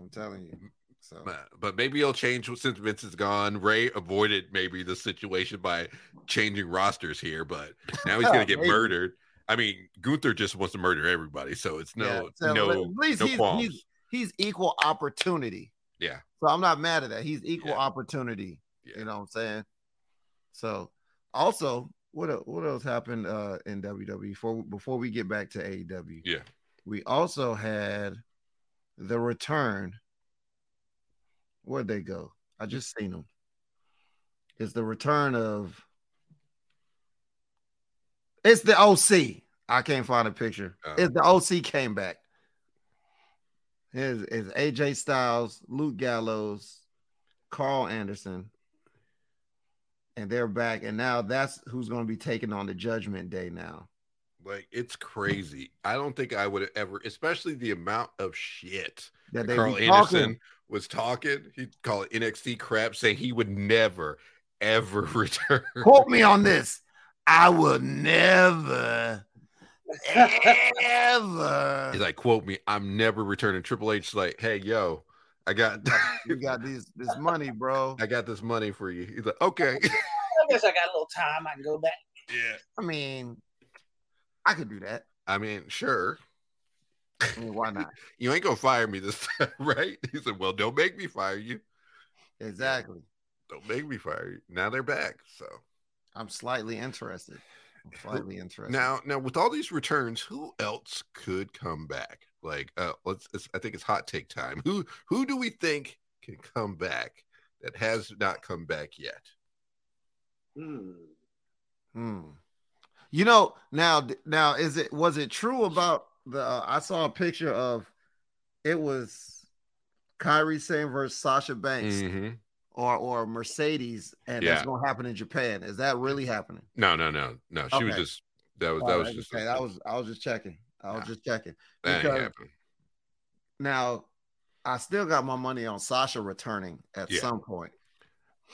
I'm telling you. So But- But maybe he'll change since Vince is gone. Rey avoided maybe the situation by changing rosters here, but now he's gonna get murdered. I mean, Gunther just wants to murder everybody, so it's no yeah, so no at least no he's, qualms. he's he's equal opportunity. Yeah. So I'm not mad at that. He's equal Yeah. opportunity. Yeah. You know what I'm saying? So also, what what else happened uh in WWE before before we get back to AEW? Yeah. We also had the return. Where'd they go? I just seen them. It's the return of it's the OC. I can't find a picture. Oh. It's the OC came back. Is is AJ Styles, Luke Gallows, Karl Anderson, and they're back. And now that's who's going to be taking on the Judgment Day now. Like it's crazy. I don't think I would have ever, especially the amount of shit That they Karl Anderson talking. was talking. He'd call it NXT crap, saying he would never, ever return. Quote me on this. I will never, ever. He's like, quote me, I'm never returning. Triple H is like, hey, yo, I got You got these this money, bro. I got this money for you. He's like, okay. I guess I got a little time. I can go back. yeah. I mean, I could do that. I mean, sure. I mean, why not? You ain't gonna fire me this time, right? He said, Well, don't make me fire you. Exactly. Don't make me fire you. Now they're back. So I'm slightly interested. I'm slightly interested. now now with all these returns, who else could come back? Like uh let's it's, I think it's hot take time. Who who do we think can come back that has not come back yet? Hmm. Hmm. You know, now now is it was it true about the uh, I saw a picture of it was Kairi Sane versus Sasha Banks Mhm. Or or Mercedes and Yeah. that's gonna happen in Japan. Is that really happening? No, no, no, no. She was just that was All that right, was just okay, that was I was just checking. I was Yeah. just checking. that ain't because- happening. Now I still got my money on Sasha returning at Yeah. some point.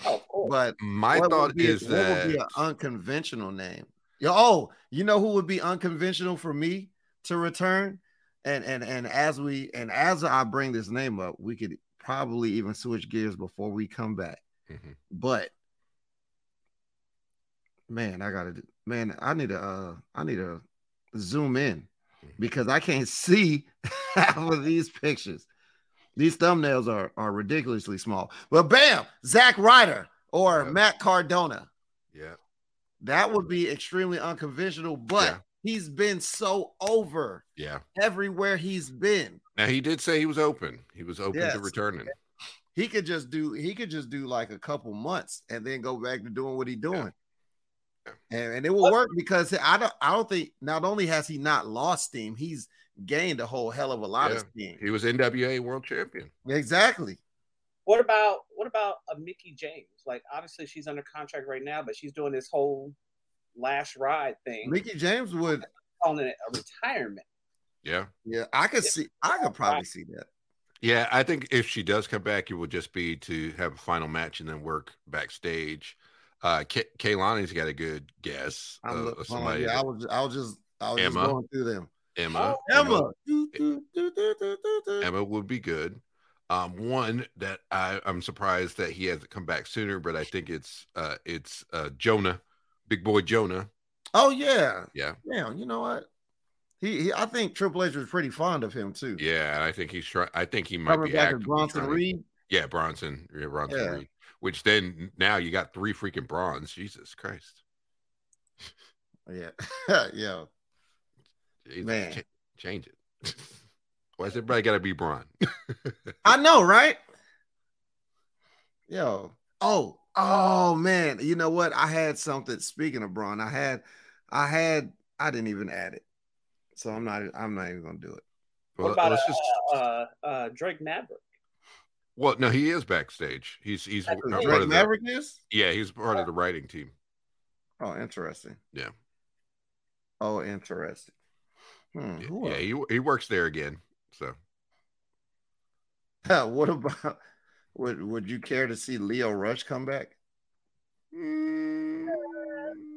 Oh, of. But My thought be, is that would be an unconventional name? Yo, oh, you know who would be unconventional for me to return? And and and as we and as I bring this name up, we could probably even switch gears before we come back. Mhm. But man, I gotta man, I need to uh I need to zoom in Mhm. because I can't see half of these pictures. These thumbnails are are ridiculously small. But bam, Zack Ryder or Yeah. Matt Cardona. yeah. That would be extremely unconventional, but Yeah. he's been so over Yeah. everywhere he's been. Now he did say he was open. He was open Yes. to returning. He could just do he could just do like a couple months and then go back to doing what he's doing. Yeah. And, and it will work because I don't I don't think not only has he not lost steam, he's gained a whole hell of a lot of Yeah. steam. He was NWA world champion. Exactly. What about what about a Mickie James? Like obviously she's under contract right now, but she's doing this whole last ride thing, Mickie James would calling it a retirement. Yeah. yeah, I could see I could probably see that. Yeah, I think if she does come back, it will just be to have a final match and then work backstage. Uh, K- Kaylani's got a good guess. I'm of- look, of hold on, somebody. yeah, I was I was just I was Emma. just going through them. Emma. Emma. Do, do, do. Emma would be good. Um, one that I, I'm surprised that he hasn't come back sooner, but I think it's uh, it's uh, Jonah, Big Boy Jonah. Oh yeah. Yeah, Yeah, you know what? He, he I think Triple H was pretty fond of him too. yeah. and I think he's trying. I think he might Coming be back actively Bronson trying- Reed. Yeah, Bronson. Yeah, Bronson Yeah. Reed. Which then now you got three freaking Brauns. Jesus Christ. Yeah. yeah. Jesus, Man. cha- change it. Why's everybody got to be Braun? I know, right? Yo. Oh, oh man. You know what? I had something. Speaking of Braun, I had, I had, I didn't even add it. So I'm not, I'm not even gonna do it. What Well, about let's just. uh, uh, uh, Drake Maverick? Well, no, he is backstage. He's he's That's part Drake of the, Maverick is? yeah, he's part of the writing team. Oh, interesting. Yeah. Oh, interesting. Hmm. Yeah, yeah, he he works there again. So what about would would you care to see Lio Rush come back? Mm,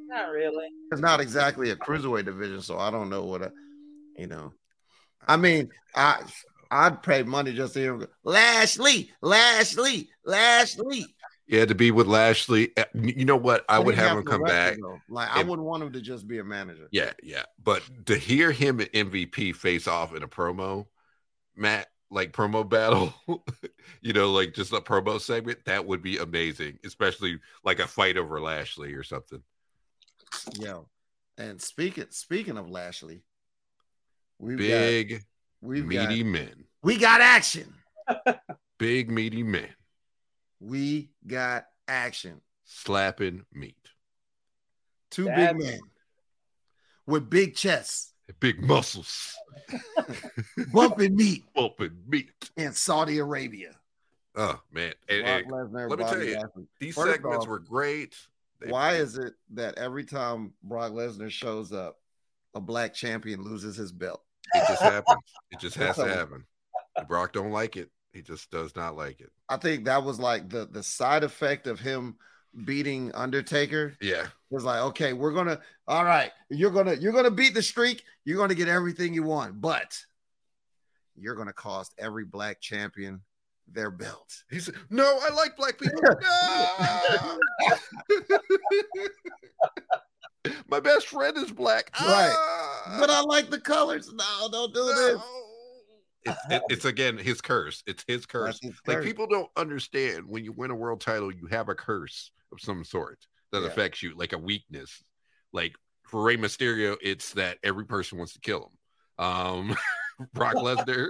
Not really. It's not exactly a cruiserweight division, so I don't know what a you know. I mean, I I'd pay money just to hear him go, Lashley, Lashley, Lashley. yeah, to be with Lashley. uh, You know what? I But would have him come back. though. Like I wouldn't want him to just be a manager. Yeah, yeah. But to hear him and MVP face off in a promo, Matt, like promo battle, you know, like just a promo segment, that would be amazing, especially like a fight over Lashley or something. Yeah. And speaking speaking of Lashley, we've Big, got we've meaty got men. we got action. Big, meaty men We got action. slapping meat. Two That- big men with big chests, Big muscles, bumping meat bumping meat. in Saudi Arabia. Oh, man. And- and Lesnar, let me Bobby tell you, Lashley. these First segments off, were great. They- Why is it that every time Brock Lesnar shows up, a black champion loses his belt? It just happens. It just has to happen. Brock don't like it. He just does not like it. I think that was like the the side effect of him beating Undertaker. Yeah. Was like, okay, we're gonna, all right, you're gonna you're gonna beat the streak, you're gonna get everything you want, but you're gonna cost every black champion their belt. He said, "No, I like black people." No! My best friend is black. Right. Ah! But I like the colors. No, don't do this. It's, it- it's again his curse. It's his curse. His Like curse. people don't understand when you win a world title, you have a curse of some sort that Yeah. affects you, like a weakness. Like for Rey Mysterio, it's that every person wants to kill him. Um, Brock Lesnar,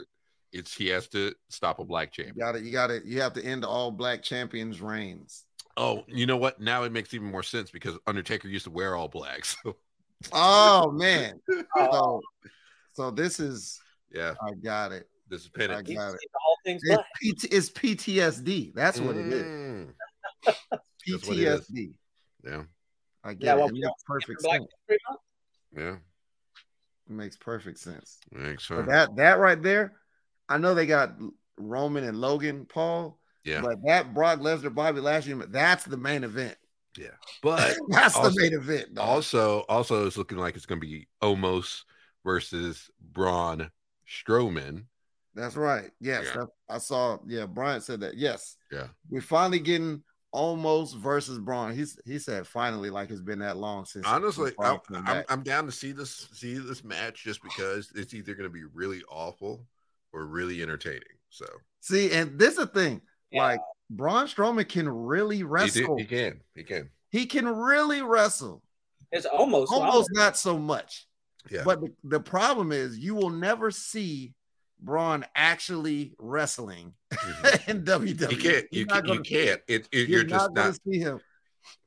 it's he has to stop a black You champion. got it. You got it. You have to end all black champions' reigns. Oh, you know what? Now it makes even more sense because Undertaker used to wear all black. So Oh man. Oh, So, so this is. yeah, I got it. this is I got it. seen all things It's, black. It's PTSD. That's what it is. Mm, That's what it is. PTSD. Yeah, I get Yeah, it. well, It makes perfect sense. Yeah. It makes perfect sense. Thanks, But sir. that that right there, I know they got Roman and Logan Paul, Yeah, but that Brock Lesnar, Bobby Lashley, that's the main event. yeah. But That's Also- the main event. dog. also, also, it's looking like it's going to be Omos versus Braun Strowman. That's right. Yes, Yeah. that- I saw. Yeah, Brian said that. Yes, Yeah. we're finally getting Omos versus Braun. He's he said finally, like it's been that long since. Honestly, I'm, I'm. I'm down to see this see this match just because it's either going to be really awful or really entertaining. So see, and this is the thing. Yeah. Like Braun Strowman can really he, did, wrestle. he can, he can. He can really wrestle. It's almost Almost not so much. Yeah. But the, the problem is you will never see Braun actually wrestling Mhm. in WWE. You can't. You're not can, you gonna- can't. It, it, You're, you're just not gonna not. see him.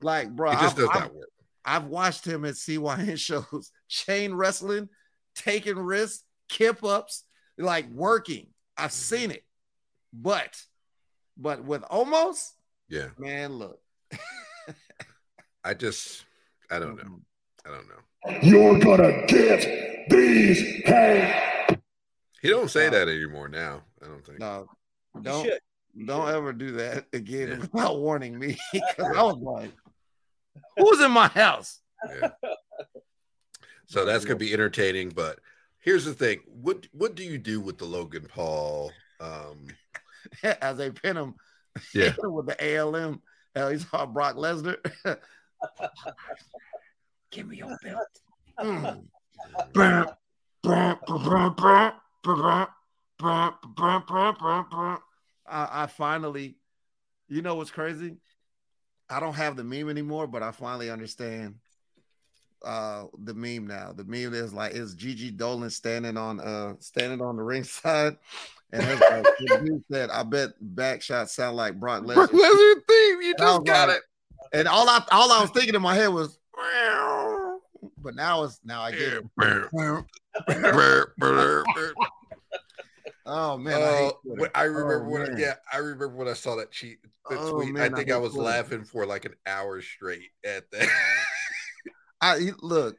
Like, bro, It just I've, does I've- not work. I've watched him at CYN shows, chain wrestling, taking risks, kip ups, like working. I've seen it, but, but with Omos, Yeah. man, look, I just. I don't know. I don't know. You're gonna get these hands. He don't say Wow. that anymore now. I don't think. No, don't should. You don't should. ever do that again Yeah. without warning me. 'Cause I was like, who's in my house? Yeah. So that's gonna be entertaining. But here's the thing: what what do you do with the Logan Paul? Um, as they pin him yeah. with the ALM. Hell, he's hard Brock Lesnar. Give me your belt. I, I finally, you know what's crazy? I don't have the meme anymore, but I finally understand uh the meme now. The meme is like is Gigi Dolan standing on uh standing on the ringside and it's like, dude said, "I bet back shots sound like Brock Brock Lesnar." Lesnar theme. You And I just got like- it. And all I all I was thinking in my head was, but now it's now I get it. Oh man, I, oh, hate Oh, Twitter. when- I remember Oh, when I, yeah, I remember when I saw that cheat the Oh, tweet. man, I I think I, hate was Twitter. laughing for like an hour straight at that. I look,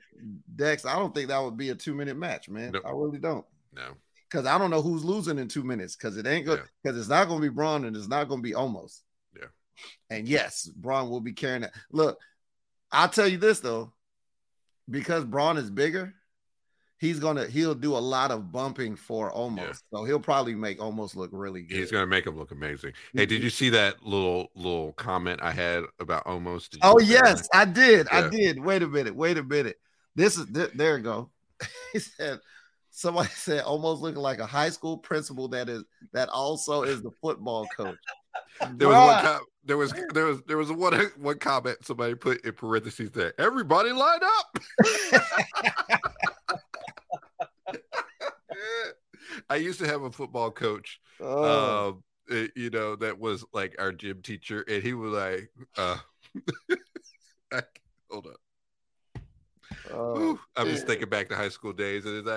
Dex. I don't think that would be a two minute match, man. Nope. I really don't, no. Because I don't know who's losing in two minutes. Because it ain't good. Yeah. Because it's not going to be Braun and it's not going to be Omos. Yeah. And yes, Braun will be carrying that. Look, I'll tell you this though, because Braun is bigger, he's gonna he'll do a lot of bumping for Omos. So he'll probably make Omos look really good. He's gonna make him look amazing. Hey, did mm-hmm. you see that little little comment I had about Omos? Oh yes, I did. Yeah. I did. Wait a minute. Wait a minute. This is there. there you go. he said somebody said Omos looking like a high school principal that is that also is the football coach. There was one. Com- there was there was there was one one comment somebody put in parentheses there. Everybody line up. I used to have a football coach, Oh, um, uh, you know, that was like our gym teacher, and he was like, uh, I- "Hold up, oh, Whew. I'm just thinking back to high school days, and it's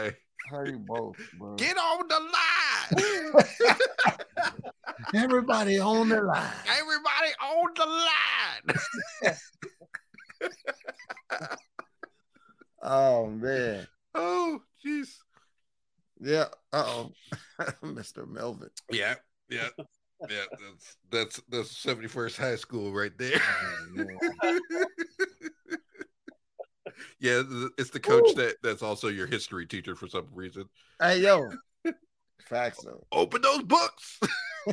like, both, bro? get on the line, Everybody on the line. everybody on the line." Oh man. oh, jeez. Yeah. Oh. Mr. Melvin. Yeah, yeah, yeah. That's that's that's seventy first high school right there. Oh. Yeah, it's the coach Woo. that that's also your history teacher for some reason. Hey yo. Facts though. Open those books.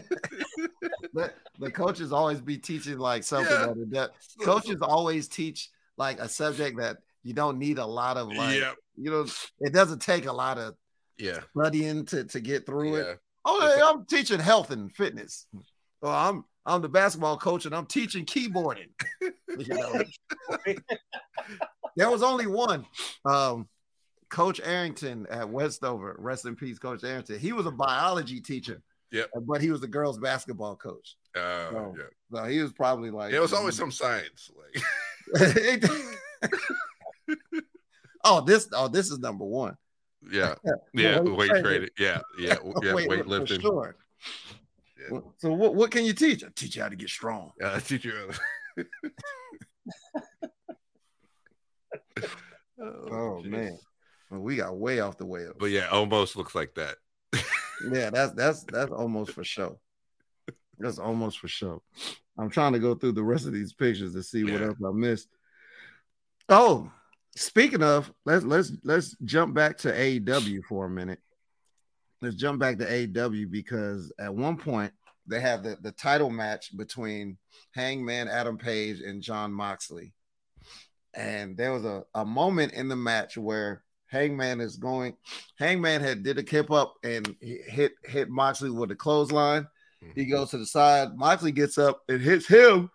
the, the coaches always be teaching like something Yeah. that, that coaches always teach like a subject that you don't need a lot of like yeah, you know it doesn't take a lot of yeah, studying to, to get through it. Oh, hey, I'm teaching health and fitness. Well, I'm I'm the basketball coach and I'm teaching keyboarding. You know? There was only one. Um, Coach Arrington at Westover, rest in peace, Coach Arrington. He was a biology teacher. Yep. But he was a girls basketball coach. Uh, Oh. yeah. So he was probably like There was always some science. Like, oh, this oh, this is number one. yeah, yeah, weight weight training. Yeah, yeah, yeah, weightlifting. Sure. Yeah. So what, what can you teach? I teach you how to get strong. Yeah, Uh, teacher. Oh, oh jeez. man. Well, we got way off the wheel. But yeah, Omos looks like that. Yeah, that's that's that's Omos for sure. That's Omos for sure. I'm trying to go through the rest of these pictures to see what else I missed. Oh, speaking of, let's let's let's jump back to AEW for a minute. Let's jump back to AEW because at one point they have the, the title match between Hangman Adam Page and Jon Moxley. And there was a, a moment in the match where Hangman is going, Hangman had did a kip up and he hit hit Moxley with a clothesline. He Mhm. goes to the side. Moxley gets up and hits him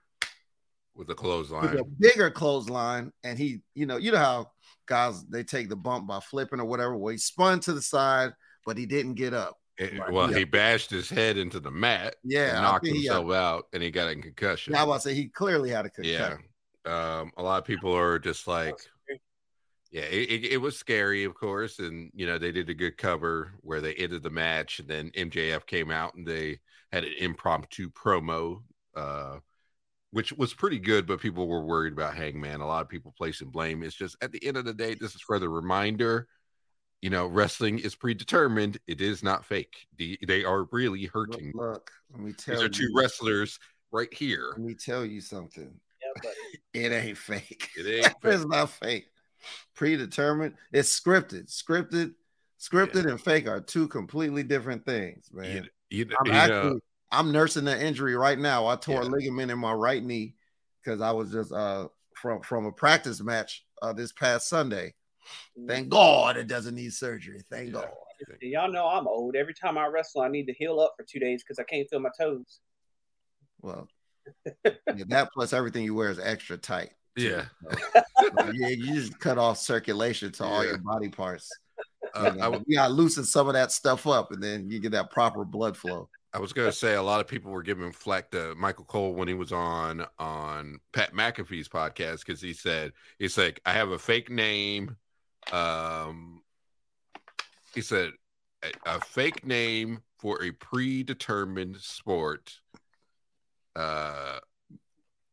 with the with clothesline. a bigger clothesline, and he, you know, you know how guys they take the bump by flipping or whatever. Well, he spun to the side, but he didn't get up. It- Right, well, yeah. he bashed his head into the mat, Yeah, and knocked he, himself out, and he got a concussion. Now I say he clearly had a concussion. yeah, concussion. Um, a lot of people are just like, yeah, it, it, was scary, of course, and you know they did a good cover where they ended the match, and then MJF came out and they had an impromptu promo, uh, which was pretty good, but people were worried about Hangman. A lot of people placing blame. It's just at the end of the day, this is for the reminder. You know, wrestling is predetermined. It is not fake. The, they are really Look, hurting. look, let me tell These are two you. wrestlers right here. Let me tell you something. Yeah, but It ain't fake. It ain't fake. it's not fake. Predetermined. It's scripted. Scripted, scripted, and fake are two completely different things, man. You, you, I'm you actually know, I'm nursing the injury right now. I tore a ligament in my right knee because I was just uh from from a practice match uh this past Sunday. Thank God it doesn't need surgery. Thank Yeah. God. y'all know I'm old. Every time I wrestle, I need to heal up for two days because I can't feel my toes. Well, yeah, that plus everything you wear is extra tight. yeah. So, yeah, you just cut off circulation to all your body parts. Uh, I, know, you gotta loosen some of that stuff up, and then you get that proper blood flow. I was gonna say a lot of people were giving flack to Michael Cole when he was on on Pat McAfee's podcast because he said he's like I have a fake name. Um, he said a, a fake name for a predetermined sport. Uh,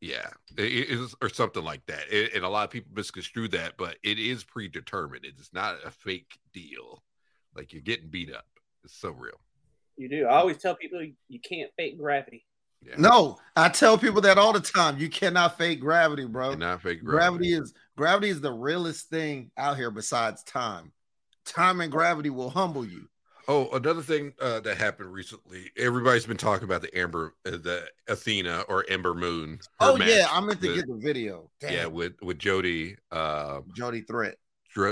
yeah, it it is or something like that. It- and a lot of people misconstrue that, but it is predetermined. It is not a fake deal. Like you're getting beat up. It's so real. You do. I always tell people you, you can't fake gravity. Yeah. No, I tell people that all the time. You cannot fake gravity, bro. And not fake gravity is gravity is the realest thing out here besides time. Time and gravity will humble you. Oh, another thing uh, that happened recently. Everybody's been talking about the Amber, uh, the Athena or Ember Moon. Oh yeah, I meant to with- get the video. Damn. yeah with with Jody, uh, Jody Threat.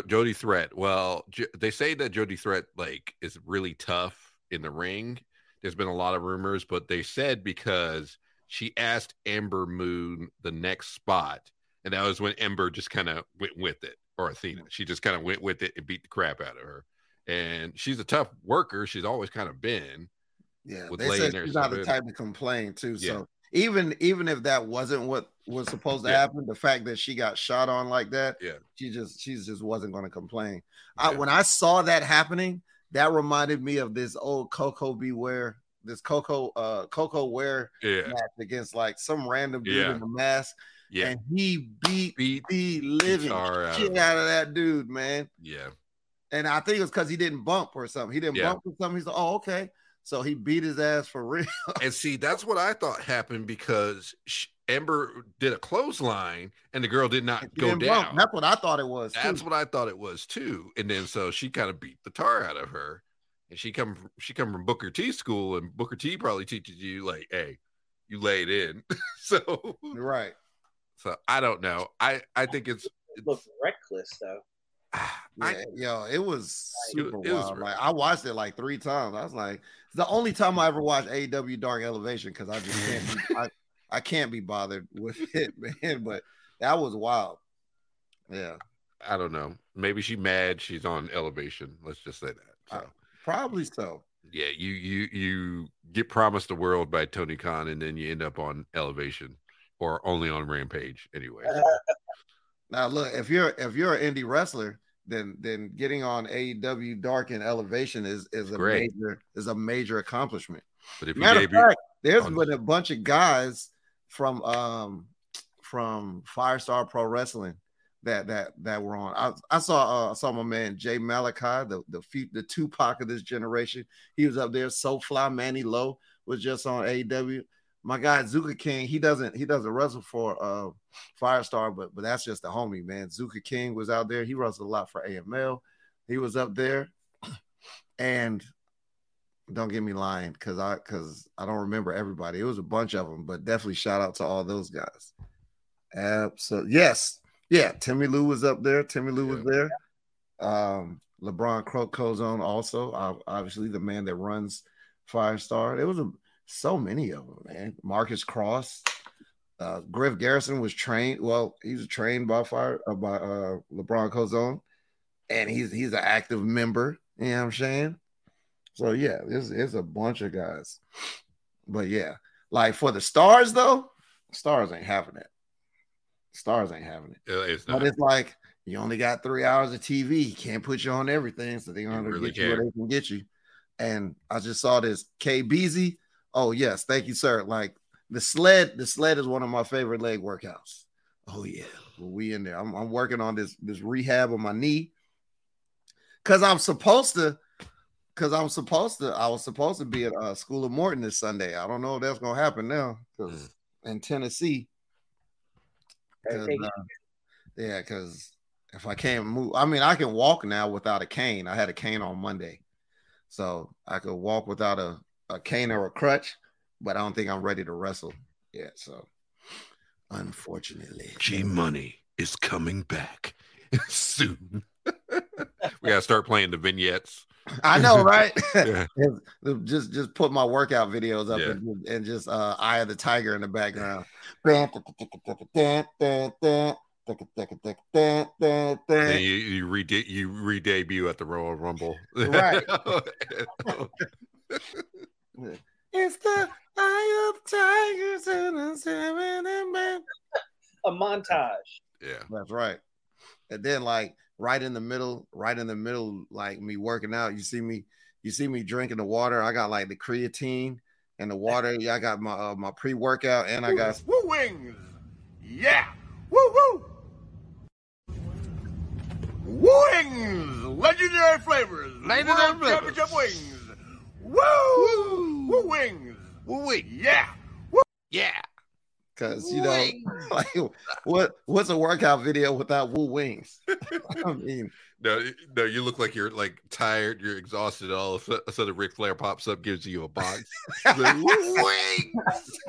Jody Threat. Well, J- they say that Jody Threat like is really tough in the ring. There's been a lot of rumors, but they said because she asked Ember Moon the next spot, and that was when Ember just kind of went with it, or Athena. She just kind of went with it and beat the crap out of her. And she's a tough worker. She's always kind of been. Yeah, they said she's not the type to complain too. Yeah. So even even if that wasn't what was supposed to Yeah. happen, the fact that she got shot on like that, Yeah. she just she just wasn't going to complain. I, when I saw that happening, that reminded me of this old Koko B. Ware, this Koko uh Koko Ware Yeah. match against like some random dude Yeah. in a mask, Yeah. and he beat Beat the living shit out of that dude, man. Yeah. And I think it was because he didn't bump or something. He didn't Yeah. bump or something. He's like, oh, okay. So he beat his ass for real. And see, that's what I thought happened because sh- Ember did a clothesline and the girl did not He go didn't bump. down. That's what I thought it was. That's too. what I thought it was too. And then so she kind of beat the tar out of her. And she come from, she come from Booker T school, and Booker T probably teaches you like, hey, you laid in. so right. so I don't know. I I think it's, It looked reckless though. I, yo, it was super it was wild. real. Like I watched it like three times. I was like, it's the only time I ever watched AW Dark Elevation because I just can't be, I, I can't be bothered with it, man. But that was wild. Yeah, I don't know. Maybe she mad. She's on elevation. Let's just say that. So. Uh, probably so. yeah, you you you get promised the world by Tony Khan, and then you end up on Elevation or only on Rampage anyway. Now look, if you're if you're an indie wrestler, then then getting on AEW Dark and Elevation is is a Great. major is a major accomplishment. But if you Matter of fact, there's on- been a bunch of guys from um from Firestar Pro Wrestling that that that were on. I, I saw uh, I saw my man Jay Malachi, the the few, the Tupac of this generation. He was up there. So Fly Manny Low was just on AEW. My guy Zuka King, he doesn't he doesn't wrestle for uh Firestar, but but that's just a homie, man. Zuka King was out there. He wrestled a lot for AML. He was up there, and don't get me lying because I because I don't remember everybody. It was a bunch of them, but definitely shout out to all those guys. Absolutely, yes, yeah. Timmy Lou was up there. Timmy Lou was there. Um, LeBron Crocozone also, obviously the man that runs Firestar. It was a, so many of them, man. Marcus Cross. Uh, Griff Garrison was trained. Well, he's trained by fire uh, by uh, LeBron Cozone, and he's he's an active member. You know what I'm saying? So yeah, there's there's a bunch of guys. But yeah, like for the stars though, stars ain't having it. Stars ain't having it. It's But it's like you only got three hours of TV. Can't put you on everything, so they're You gonna really get you where they can get you. And I just saw this K Beasy. Oh yes, thank you, sir. Like the sled, the sled is one of my favorite leg workouts. Oh yeah, well, we in there. I'm, I'm working on this this rehab on my knee because I'm supposed to. Because I'm supposed to, I was supposed to be at uh, School of Morton this Sunday. I don't know if that's gonna happen now. Because in Tennessee, Hey, 'cause, take it. uh, yeah, because if I can't move, I mean, I can walk now without a cane. I had a cane on Monday, so I could walk without a, a cane or a crutch, but I don't think I'm ready to wrestle yet. So, unfortunately, G Money is coming back soon. we gotta start playing the vignettes. I know, right? Yeah. just just put my workout videos up Yeah. and, and just uh, Eye of the Tiger in the background. And you you re you re debut at the Royal Rumble. Right. It's the eye of tigers and the seven and man. A montage. yeah. That's right. And then like right in the middle, right in the middle, like me working out, you see me, you see me drinking the water. I got like the creatine and the water. Yeah, I got my uh, my pre workout and I got Woo wings. Yeah. Woo woo. Wings. Legendary flavors. Legendary World flavors. Championship wings. Woo. Woo wings. Wait. Yeah. Woo! Yeah. because you know like what what's a workout video without woo wings? I mean, No, no, you look like you're like tired, you're exhausted. All of a sudden- sudden, Ric Flair pops up, gives you a box. Like, Wings.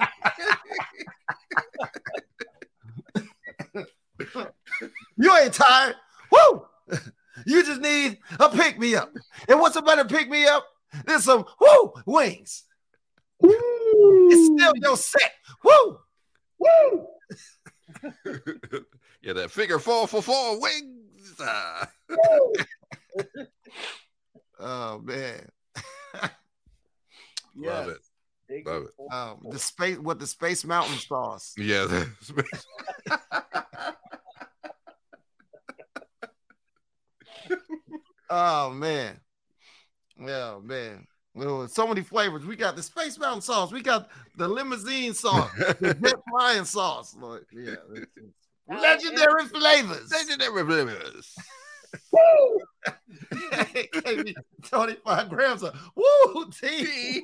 you ain't tired. Woo! You just need a pick me up. And what's a better pick me up? There's some woo wings. It's still your set. Woo! Woo! yeah, that figure four for four wings. Ah. Oh man. Love it. Big Love it. Um, the space with the space mountain sauce. Yeah. that's- Oh man. Yeah, man. Well, so many flavors. We got the space mountain sauce. We got the limousine sauce. the jet flying sauce. Lord, yeah. it's- it's Legendary flavors. Legendary flavors. Gave me 25 grams of woo tea.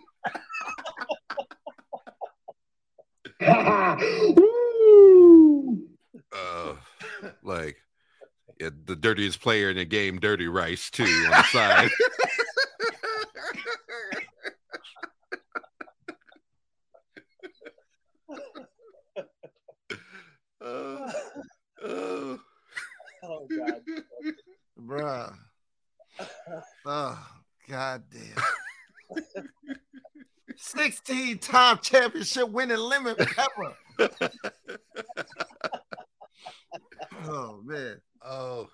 Uh, like yeah, the dirtiest player in the game, Dirty Rice, too, on the side. Uh, uh, Oh God. Bruh. Oh, god damn. 16 time championship winning lemon pepper. oh man. oh,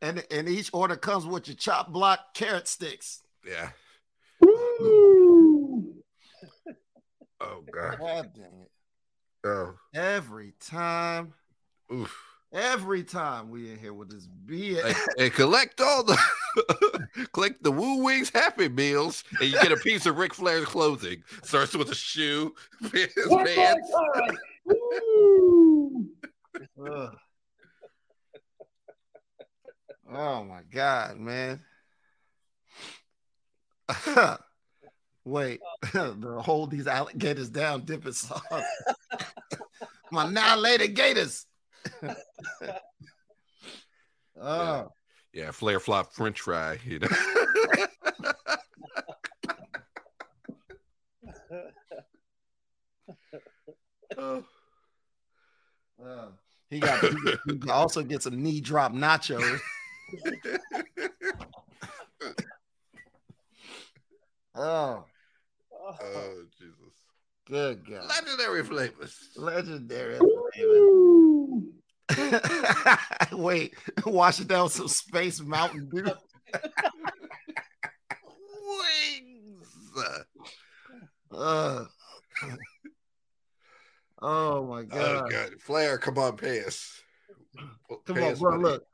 And and each order comes with your chop block carrot sticks. yeah. Oh god. God damn it. Oh, Every time, oof. every time we in here with this BS. and, and collect all the collect the Woo Wings Happy Meals, and you get a piece of Ric Flair's clothing. Starts with a shoe, his One more pants. oh my god, man. Wait, the hold these alligators down, dipping sauce. my annihilated gators. oh, Yeah, Flair flop French fry. You know. oh, uh, he got he, he also gets a knee drop nachos. Oh, oh, Jesus. Good God. Legendary flavors. Legendary. Flavors. Wait, wash it down some Space Mountain Dew. Wings. Uh, oh my Oh God. god, Flair, come on, pay us. Come Pay on, us bro. money. Look,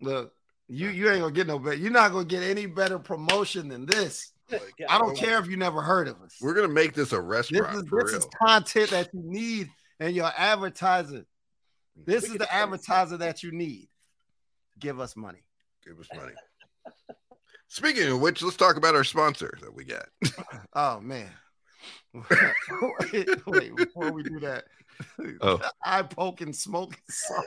look. You you ain't gonna get no better. You're not gonna get any better promotion than this. I don't care if you never heard of us. We're gonna make this a This restaurant is for this real. is content that you need, and your advertiser. This We is the advertiser that you need. Give us money. Give us money. Speaking of which, let's talk about our sponsor that we got. Oh man. wait, wait, before we do that. Oh. Eye poking smoking sauce.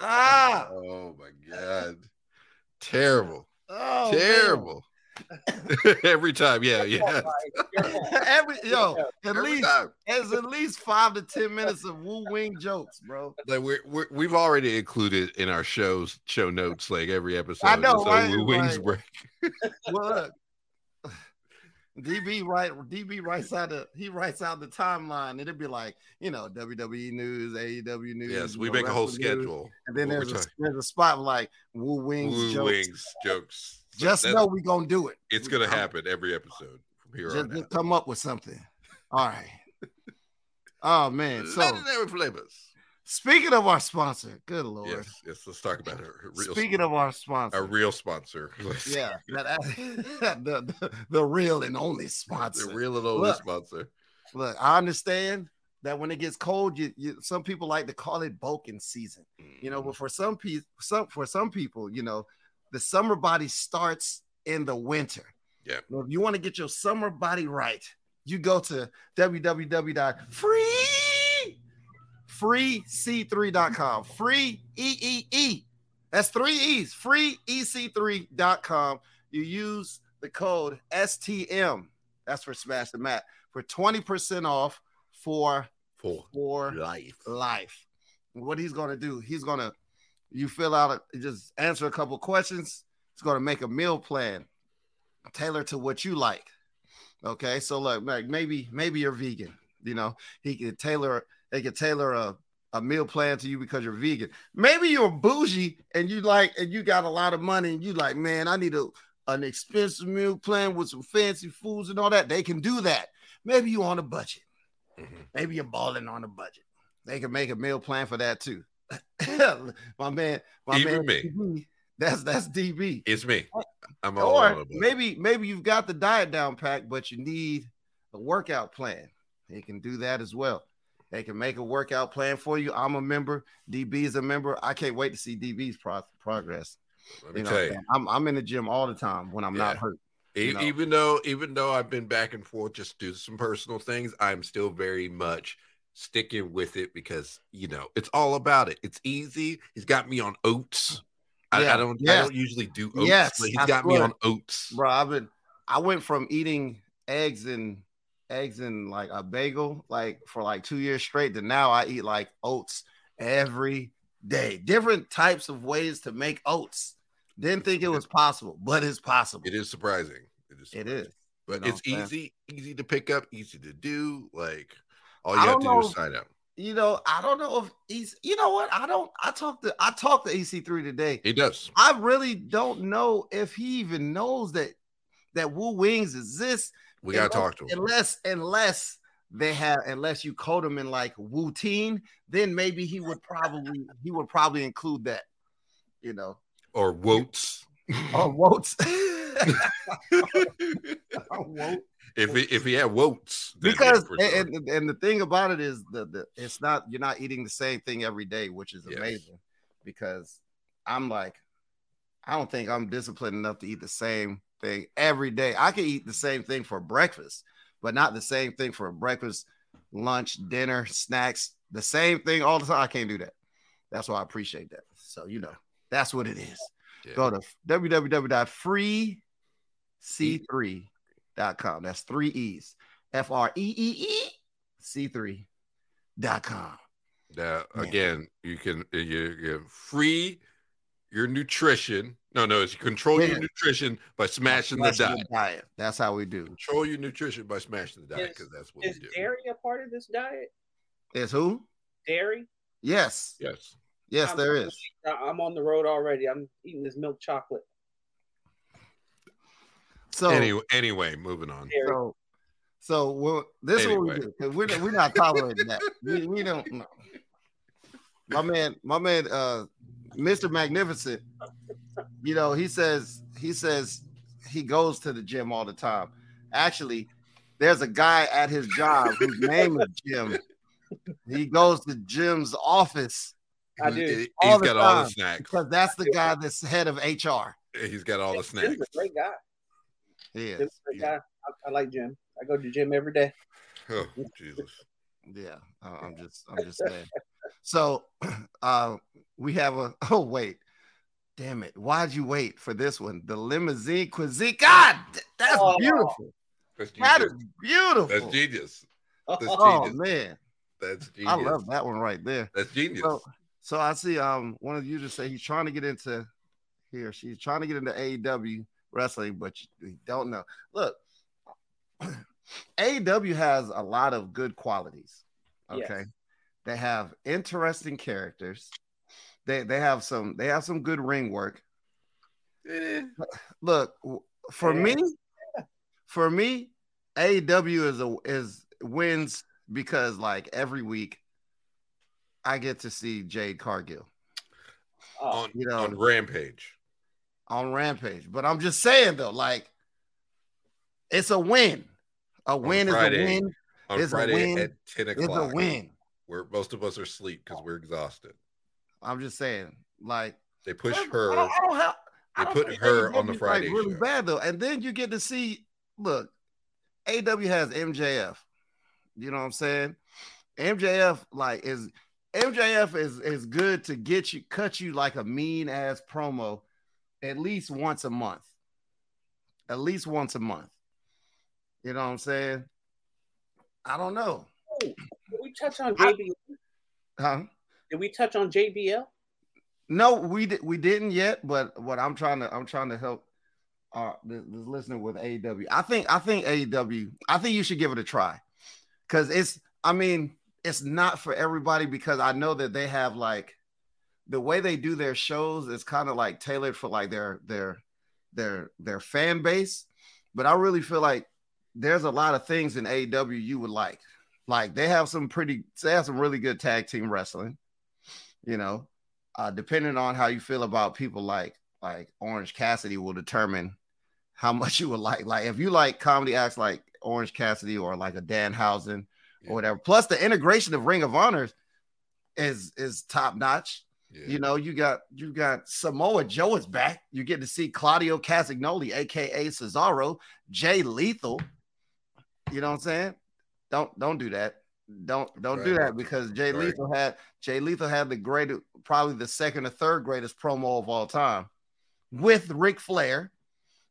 Ah, Oh my god. Terrible. oh. Terrible. Every time. Yeah, yeah. Every yo, at Every least time. there's at least five to ten minutes of woo wing jokes, bro. Like we're, we're we've already included in our shows show notes like every episode. I know, whole right? Woo Wings Like- break. Well, look, DB right DB writes out the he writes out the timeline, and it'd be like you know WWE news, AEW news. Yes, we make a whole news, schedule. and then there's a, there's a spot like woo wings Woo jokes. Wings jokes. Just know we're gonna do it. it's gonna happen every episode from here Just, on just out. come up with something. All right. Oh man. So flavors. Speaking of our sponsor, good lord. Yes, yes. Let's talk about real Speaking of our sponsor, a real sponsor. yeah, that, the, the the real and only sponsor. the real and only Look. sponsor. Look, I understand that when it gets cold, you, you some people like to call it bulking season. You know, but mm. for some people, some for some people, you know, the summer body starts in the winter. Yeah. If you want to get your summer body right, you go to www.free freec3.com. Free E E E. That's three E's. Free EC3.com. You use the code STM. That's for Smash the Mat for 20% off for For for life. life. What he's gonna do, he's gonna you fill out a, just answer a couple questions. He's gonna make a meal plan tailored to what you like. Okay, so look, like maybe maybe you're vegan. You know, he can tailor they could tailor a a meal plan to you because you're vegan. Maybe you're bougie and you like and you got a lot of money and you like, man, I need a an expensive meal plan with some fancy foods and all that. They can do that. Maybe you on a budget. Mhm. Maybe you're balling on a budget. They can make a meal plan for that too. my man, my Even man, me. DB, that's that's DB. It's me. I'm all Or maybe maybe you've got the diet down pat, but you need a workout plan. They can do that as well. They can make a workout plan for you. I'm a member. DB is a member. I can't wait to see DB's pro- progress. Let me You know, tell you. I'm I'm in the gym all the time when I'm not hurt. E- know. even though even though I've been back and forth just do some personal things, I'm still very much sticking with it because you know it's all about it. It's easy. He's got me on oats. I, Yeah, I don't I don't usually do oats, Yes, but he's I got me on oats. bro. I've been I went from eating eggs and eggs and like a bagel like for like two years straight to now I eat like oats every day. Different types of ways to make oats. Didn't think it was possible, but it's possible. It is surprising. It is. It surprising. is. But You it's I'm easy, easy to pick up, easy to do. Like all you I have to do is if- sign up. You know, I don't know if he's. You know what? I don't. I talked to. I talked to EC3 today. He does. I really don't know if he even knows that that Woo Wings exists. We gotta Unless- talk to him. Unless, unless they have, unless you code him in like Wu Teen, then maybe he would probably he would probably include that. You know, Or Woats. or Woat. if he if he had yeah, because sure. and, and, and the thing about it is the, the it's not you're not eating the same thing every day, which is Yes. amazing. Because I'm like, I don't think I'm disciplined enough to eat the same thing every day. I can eat the same thing for breakfast, but not the same thing for breakfast, lunch, dinner, snacks. The same thing all the time. I can't do that. That's why I appreciate that. So you know, that's what it is. Yeah. Go to www.freec3.com. That's three E's. F R E E E C3.com. Now Yeah. again, you can you, you free your nutrition. No, no, it's control your nutrition by smashing the Smashing diet. diet. That's how we do. Control your nutrition by smashing the diet because that's what Is we do. dairy a part of this diet? Is who? Dairy? Yes. Yes. Yes, I'm- there is. I'm on the road already. I'm eating this milk chocolate. So anyway, anyway, moving on. Dairy. so so we're, this is what we do because we're, we're not tolerating that. We, we don't know. My man, my man, uh, Mr. Magnificent, you know, he says he says he goes to the gym all the time. Actually, there's a guy at his job whose name is Jim. He goes to Jim's office I do. He- He's All the got all the snacks. because that's the guy that's head of HR. He's got all the Jim's snacks. a great guy. He Jim's is. a great Yeah, guy. I, I like Jim. I go to gym every day. Oh, Jesus. yeah. I- I'm just, I'm just saying. So, uh, we have a. Oh wait, damn it! Why'd you wait for this one? The limousine cuisine. God, that's Oh. beautiful. That's That genius. is beautiful. That's genius. That's Oh genius. man, That's genius. I love that one right there. That's genius. So, so I see um one of you just say he's trying to get into here. She's trying to get into AEW wrestling, but you don't know. Look, AEW has a lot of good qualities. Okay. Yes. They have interesting characters. They they have some they have some good ring work. Eh, Look, for Yeah. me, for me, AEW is a is wins because like every week I get to see Jade Cargill. Oh, on, you know- on Rampage. on Rampage. But I'm just saying though, like it's a win. A win is a win. On It's a win. at 10 It's o'clock. a win. Where most of us are asleep because oh. we're exhausted. I'm just saying, like They push her. I don't, I don't have, I they don't put her on the Friday like really show. bad though, and then you get to see. Look, AW has MJF. You know what I'm saying? MJF like is MJF is is good to get you cut you like a mean ass promo at least once a month. At least once a month. You know what I'm saying? I don't know. Did we touch on I- JBL? Huh? Did we touch on JBL? No, we did we didn't yet, but what I'm trying to I'm trying to help uh this, this listener with AEW. I think I think AEW, I think you should give it a try. Cause it's I mean, it's not for everybody because I know that they have like the way they do their shows is kind of like tailored for like their their their their fan base. But I really feel like there's a lot of things in AEW you would like. Like they have some pretty they have some really good tag team wrestling, you know uh, depending on how you feel about people like like Orange Cassidy will determine how much you would like. Like if you like comedy acts like Orange Cassidy or like a Danhausen Yeah. or whatever. Plus the integration of Ring of Honor is is top notch. Yeah. You know, you got you got Samoa Joe is back. You get to see Claudio Castagnoli, aka Cesaro, Jay Lethal. You know what I'm saying? Don't don't do that. Don't don't do that because Jay Right. Lethal had Jay Lethal had the greatest, probably the second or third greatest promo of all time with Ric Flair.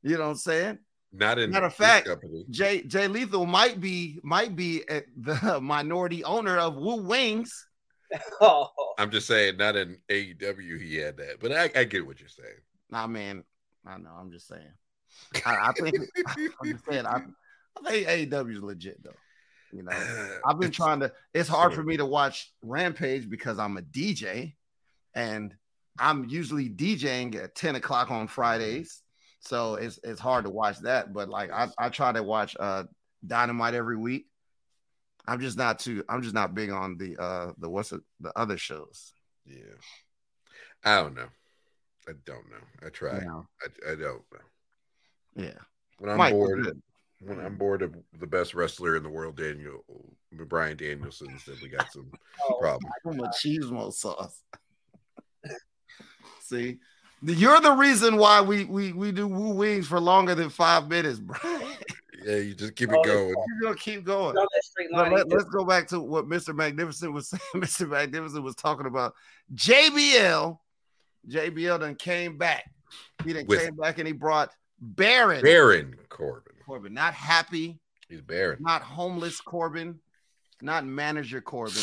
You know what I'm saying? Not in Matter of fact, company. Jay Jay Lethal might be might be the minority owner of Woo Wings. Oh, I'm just saying, not in AEW he had that, but I, I get what you're saying. Nah, man, I know. I'm just saying. I, I think I'm just saying. I, I think AEW is legit though. You know, I've been trying to. It's hard for me to watch Rampage because I'm a DJ, and I'm usually DJing at 10 o'clock on Fridays, so it's it's hard to watch that. But like, I I try to watch uh Dynamite every week. I'm just not too. I'm just not big on the uh the what's it the other shows. Yeah. I don't know. I don't know. I try. Know? I, I don't know. Yeah, When I'm Mike, bored, I'm bored of the best wrestler in the world, Daniel uh, Bryan Danielson, then we got some oh, problems. machismo sauce. See, you're the reason why we we we do woo wings for longer than five minutes, bro. Yeah, you just keep it Oh, going. You're gonna keep going. no, that straight let, us go back to what Mr. Magnificent was saying. Mr. Magnificent was talking about JBL. JBL then came back. He then With- came back and he brought Baron Baron Corbin. Corbin. Not happy, He's Baron. not homeless Corbin, not manager Corbin.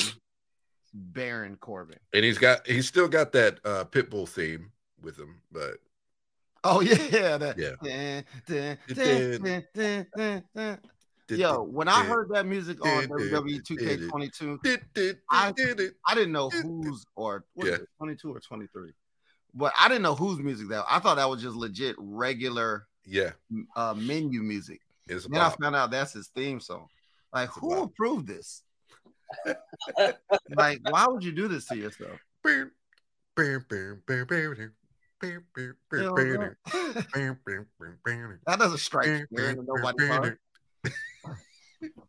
Baron Corbin. And he's got he's still got that uh Pitbull theme with him, but Oh yeah, that, Yeah. Yo, when I heard that music on E WWE 2K22, I- I didn't know whose or what Yeah. it, 22 or 23, but I didn't know whose music that. I thought that was just legit regular yeah, uh, menu music. it's Then I found out that's his theme song. Like, It's who about- approved this? like, why would you do this to yourself? That doesn't strike bam, fear into bam, nobody's bam, heart.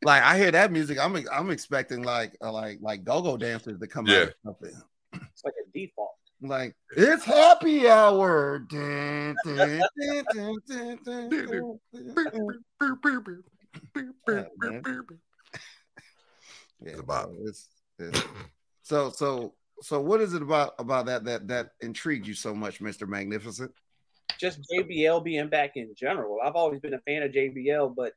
Like, I hear that music, I'm I'm expecting like uh, like like go-go dancers to come Yeah. out. Or. It's like a default. Like it's happy hour. Dun, dun, dun, Yeah. Yeah, It's a so it's, it's so so so. What is it about about that that that intrigued you so much, Mister Magnificent? Just JBL being back in general. I've always been a fan of JBL, but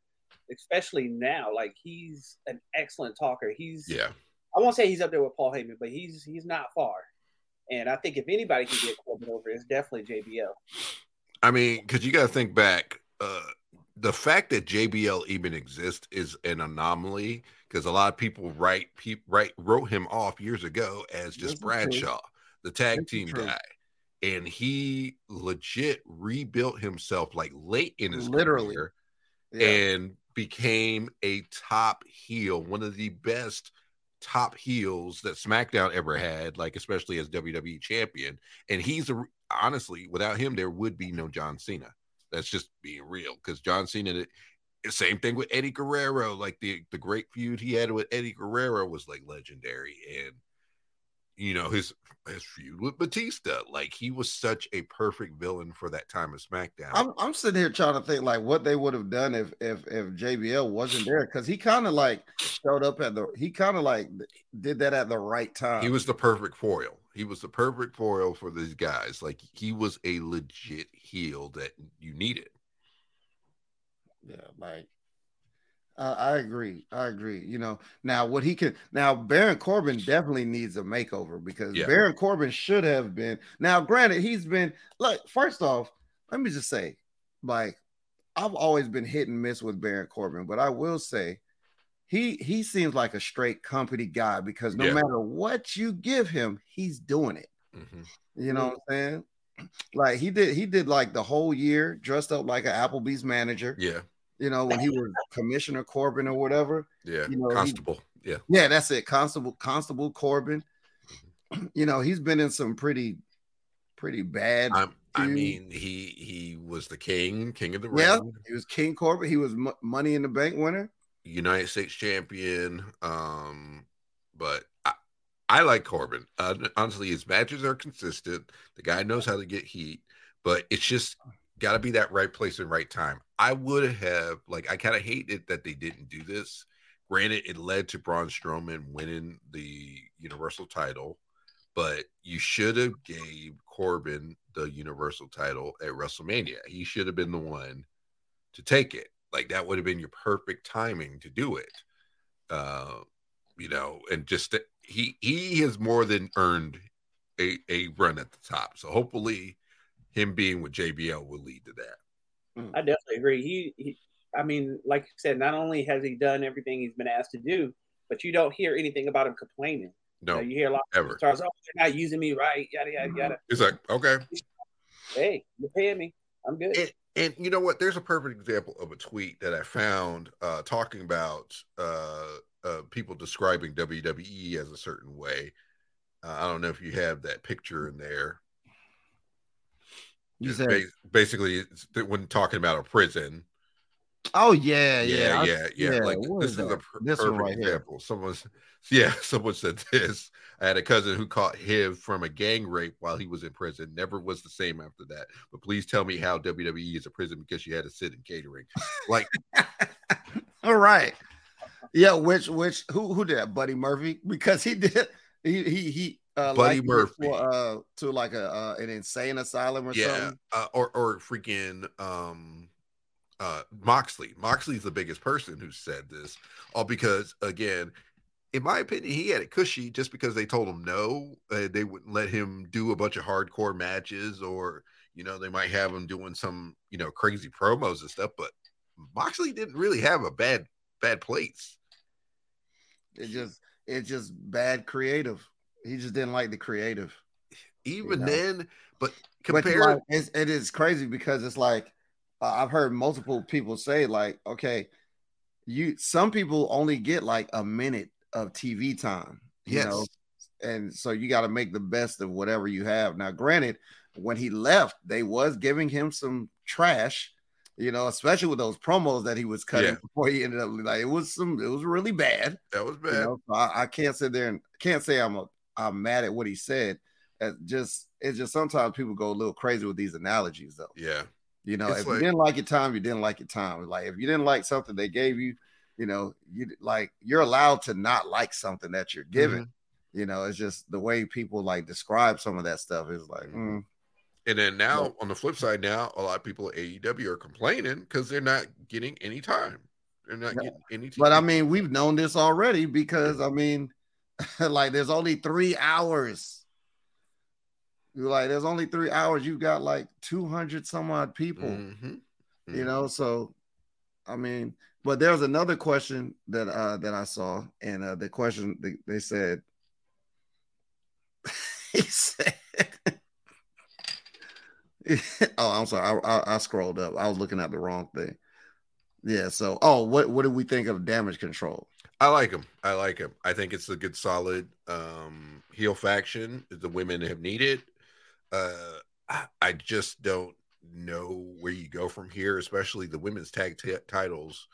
especially now, like he's an excellent talker. He's Yeah, I won't say he's up there with Paul Heyman, but he's he's not far. And I think if anybody can get Corbin over, it's definitely JBL. I mean, because you got to think back. Uh, the fact that JBL even exists is an anomaly because a lot of people write pe- write wrote him off years ago as just. Bradshaw, the tag This is team true. guy, and he legit rebuilt himself like late in his Literally. career Yeah, and became a top heel, one of the best top heels that SmackDown ever had, like especially as WWE champion. And he's a, honestly, without him, there would be no John Cena. That's just being real because John Cena, the eh, same thing with Eddie Guerrero, like the the great feud he had with Eddie Guerrero was like legendary, and you know his his feud with Batista, like he was such a perfect villain for that time of SmackDown. I'm I'm sitting here trying to think like what they would have done if if if JBL wasn't there because he kind of like showed up at the he kind of like did that at the right time. He was the perfect foil. He was the perfect foil for these guys. Like he was a legit heel that you needed. Yeah, like I I agree. I agree. You know, now what he can now Baron Corbin definitely needs a makeover because Yeah. Baron Corbin should have been now granted he's been like first off, let me just say, like I've always been hit and miss with Baron Corbin, but I will say he he seems like a straight company guy because no Yeah. matter what you give him, he's doing it. Mhm. You know what I'm saying? Like he did, he did like the whole year dressed up like an Applebee's manager. Yeah, You know, when he was Commissioner Corbin or whatever. yeah. You know, he- Constable. yeah, Yeah, that's it. Constable Constable Corbin. You know, he's been in some pretty, pretty bad. I'm, I mean, he he was the king, king of the ring. yeah, he was King Corbin. He was Mo- Money in the Bank winner. United States champion. Um, but I, I like Corbin. Uh, honestly, his matches are consistent. The guy knows how to get heat, but it's just got to be that right place and right time. I would have like I kind of hate it that they didn't do this. Granted, it led to Braun Strowman winning the Universal title, but you should have gave Corbin the Universal title at WrestleMania. He should have been the one to take it. Like that would have been your perfect timing to do it. Uh, you know, and just he he has more than earned a, a run at the top. So hopefully him being with JBL will lead to that. I definitely agree. He, he, I mean, like you said, not only has he done everything he's been asked to do, but you don't hear anything about him complaining. You, know, No, you hear a lot of ever. stars, oh, they're not using me right, yada yada yada. It's like, okay. Hey, you're paying me. I'm good. And, and you know what? There's a perfect example of a tweet that I found uh, talking about uh, uh, people describing WWE as a certain way. Uh, I don't know if you have that picture in there. You It's said, basically when talking about a prison. "Oh yeah, Yeah, yeah, I- yeah, yeah. Like what this is is a This perfect right here. example. Someone's yeah, someone said this. I had a cousin who caught HIV from a gang rape while he was in prison. Never was the same after that. But please tell me how WWE is a prison because she had to sit in catering. Like All right. Yeah, which which who who did that? Buddy Murphy because he did he he he uh Buddy it Murphy. to, uh to like a uh, an insane asylum or yeah, something. uh, or or freaking um uh Moxley. Moxley's the biggest person who said this, all because again, in my opinion, he had it cushy just because they told him no. Uh, they wouldn't let him do a bunch of hardcore matches, or you know, they might have him doing some you know crazy promos and stuff. But Moxley didn't really have a bad bad place. It just it's just bad creative. He just didn't like the creative. Even You know? then, but But compare like, it's, it is crazy because it's like uh, I've heard multiple people say like, okay, you some people only get like a minute of TV time, you yes, know, and so you got to make the best of whatever you have. Now, granted, when he left, they was giving him some trash, you know, especially with those promos that he was cutting Yeah. before he ended up like it was some it was really bad. that was bad. You know, so I, I can't sit there and can't say I'm a I'm mad at what he said. It just it's just sometimes people go a little crazy with these analogies though. yeah, You know, It's if like- you didn't like your time, you didn't like your time. Like if you didn't like something they gave you, you know, you like you're allowed to not like something that you're given. Mm-hmm. You know, it's just the way people like describe some of that stuff is like, Mhm. mm, And then now on the flip side, now a lot of people at AEW are complaining because they're not getting any time. They're not Yeah. getting any. but I mean, we've known this already because I mean, like there's only three hours. You're like, there's only three hours. You've got like 200 some odd people. Mhm. you know so i mean but there's another question that uh that i saw and uh the question they, they said he said oh i'm sorry I, I i scrolled up i was looking at the wrong thing yeah so oh what what do we think of damage control I like him. I like him. I think it's a good, solid um, heel faction that the women have needed. Uh, I, I just don't know where you go from here, especially the women's tag t- titles.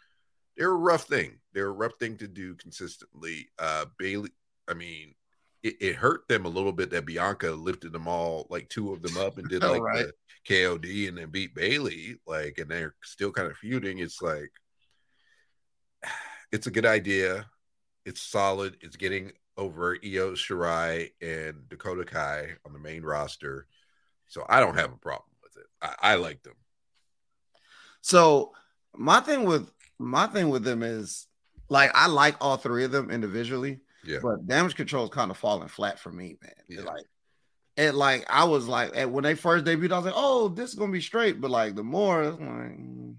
They're a rough thing. They're a rough thing to do consistently. Uh, Bayley, I mean, it, it hurt them a little bit that Bianca lifted them all, like two of them up and did like right. the KOD and then beat Bayley. Like, and they're still kind of feuding. It's like, it's a good idea. It's solid. It's getting over Io Shirai and Dakota Kai on the main roster. So I don't have a problem with it. I, I like them. so my thing with my thing with them is like i like all three of them individually Yeah. But damage control is kind of falling flat for me, man. Yeah. Like, it like I was like and when they first debuted, I was like, oh, this is gonna be straight. But like the more it's like, mm,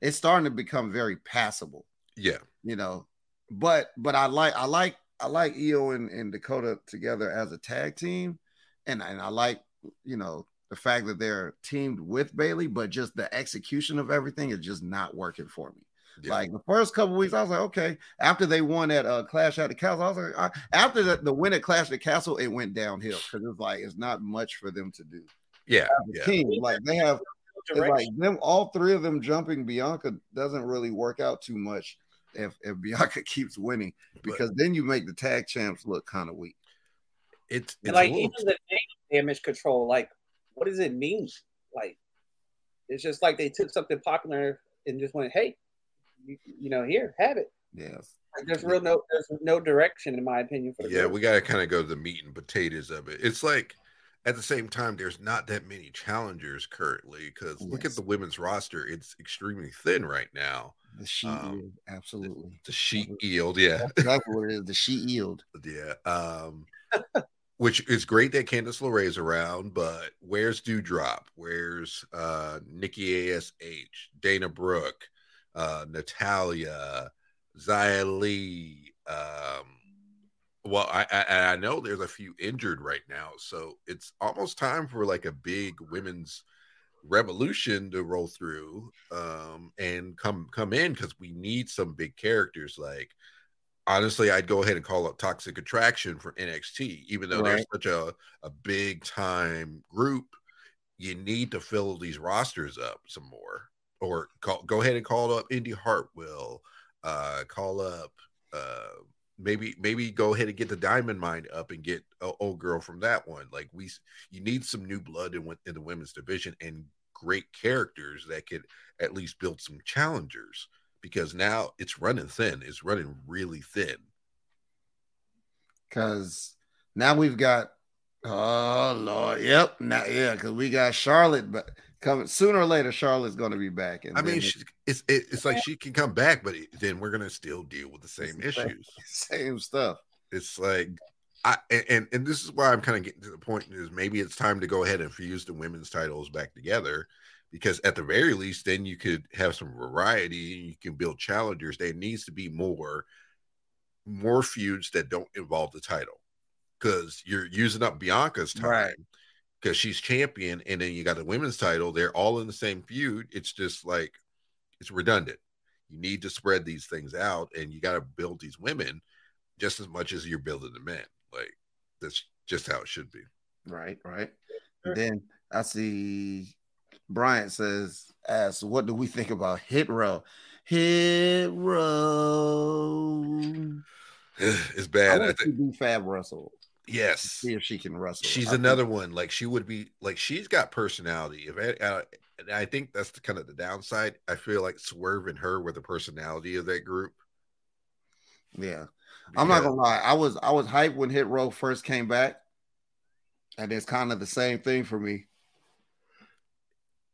it's starting to become very passable, Yeah. you know. But but I like I like I like Io and, and Dakota together as a tag team, and and I like you know the fact that they're teamed with Bayley, but just the execution of everything is just not working for me. Yeah. Like the first couple weeks, I was like, okay. After they won at uh, Clash at the Castle, I was like, I, after the, the win at Clash at the Castle, it went downhill because it's like it's not much for them to do. yeah. The Yeah. team, like they have, like them, all three of them jumping Bianca doesn't really work out too much if if Bianca keeps winning because then you make the tag champs look kind of weak. It's, it's like even the name damage control, like what does it mean? Like it's just like they took something popular and just went, hey, you, you know, here, have it. Yes. Like, there's real no, there's no direction in my opinion for the yeah, group. we got to kind of go to the meat and potatoes of it. It's like at the same time, there's not that many challengers currently because look at the women's roster; it's extremely thin right now. The sheet Um, yield, absolutely. The sheet yield, yeah, That's what it is. The sheet yield. yeah. Um, which is great that Candice LeRae's around, but where's Doudrop? Where's uh, Nikki Ash, Dana Brooke, uh, Natalya, Xia Li? Um, well, I, I I know there's a few injured right now, so it's almost time for like a big women's revolution to roll through um and come come in because we need some big characters like honestly i'd go ahead and call up toxic attraction for nxt even though they're such a, a big time group you need to fill these rosters up some more. Or call, go ahead and call up Indi Hartwell uh call up uh maybe maybe go ahead and get the diamond mine up and get a old girl from that one. Like we you need some new blood in, in the women's division and great characters that could at least build some challengers because now it's running thin it's running really thin. Cause now we've got oh Lord, yep, now yeah, because we got Charlotte, but Coming sooner or later, Charlotte's going to be back. And I mean, she, it's it, it's like she can come back, but then we're gonna still deal with the same it's the same- issues. same stuff. It's like I and and this is why I'm kind of getting to the point is maybe it's time to go ahead and fuse the women's titles back together because at the very least then you could have some variety and you can build challengers. There needs to be more more feuds that don't involve the title because you're using up Bianca's time Right. Because she's champion and then you got the women's title. They're all in the same feud. It's just like it's redundant. You need to spread these things out and you got to build these women just as much as you're building the men. Like that's just how it should be. Right, right. Sure. Then I see Bryant says, "Asks, what do we think about Hit Row? Hit Row. it's bad. I want to think Fab Russell. Yes. See if she can wrestle. She's I think- another one. Like she would be like she's got personality. If I, uh, and I think that's the kind of the downside. I feel like Swerve and her were the personality of that group. Yeah, I'm not gonna lie. I was I was hyped when Hit Row first came back, and it's kind of the same thing for me.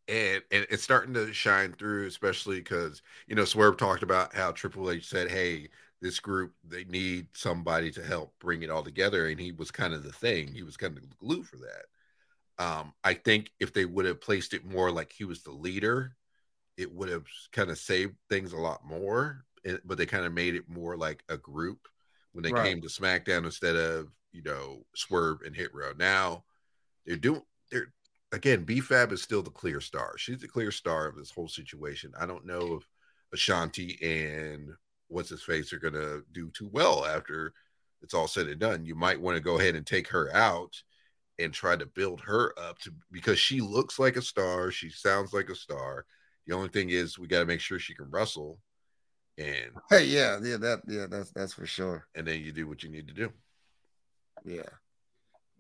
and and it's starting to shine through, especially because you know Swerve talked about how Triple H said, "Hey, this group they need somebody to help bring it all together," and he was kind of the thing. He was kind of the glue for that. Um, I think if they would have placed it more like he was the leader, it would have kind of saved things a lot more. It- but they kind of made it more like a group when they Right. came to SmackDown instead of you know Swerve and Hit Row. Now they're doing they're again, B-Fab is still the clear star. She's the clear star of this whole situation. I don't know if Ashante and what's his face are gonna do too well after it's all said and done. You might want to go ahead and take her out and try to build her up to because she looks like a star, she sounds like a star. The only thing is we got to make sure she can wrestle and Hey, yeah, yeah, that yeah, that's that's for sure. and then you do what you need to do. Yeah,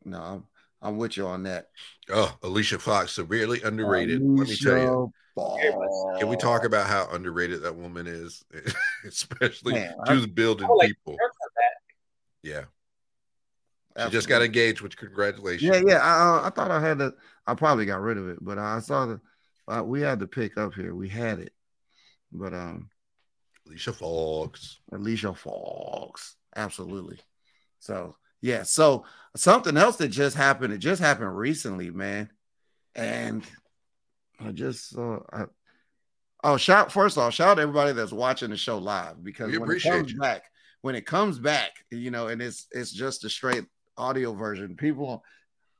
no, I'm I'm with you on that. Oh, Alicia Fox severely underrated. Let me tell you. Alicia Can we talk about how underrated that woman is, especially Man, she was building like people? Her for that. Yeah, she just got engaged. Which congratulations. Yeah, yeah. I, uh, I thought I had to. I probably got rid of it, but I saw the. Uh, we had to pick up here. We had it, but um, Alicia Fox. Alicia Fox, absolutely. So yeah. So something else that just happened. It just happened recently, man, and I just saw. I, oh, shout first off, shout out to everybody that's watching the show live because We when it comes you. back, when it comes back, you know, and it's it's just a straight audio version. People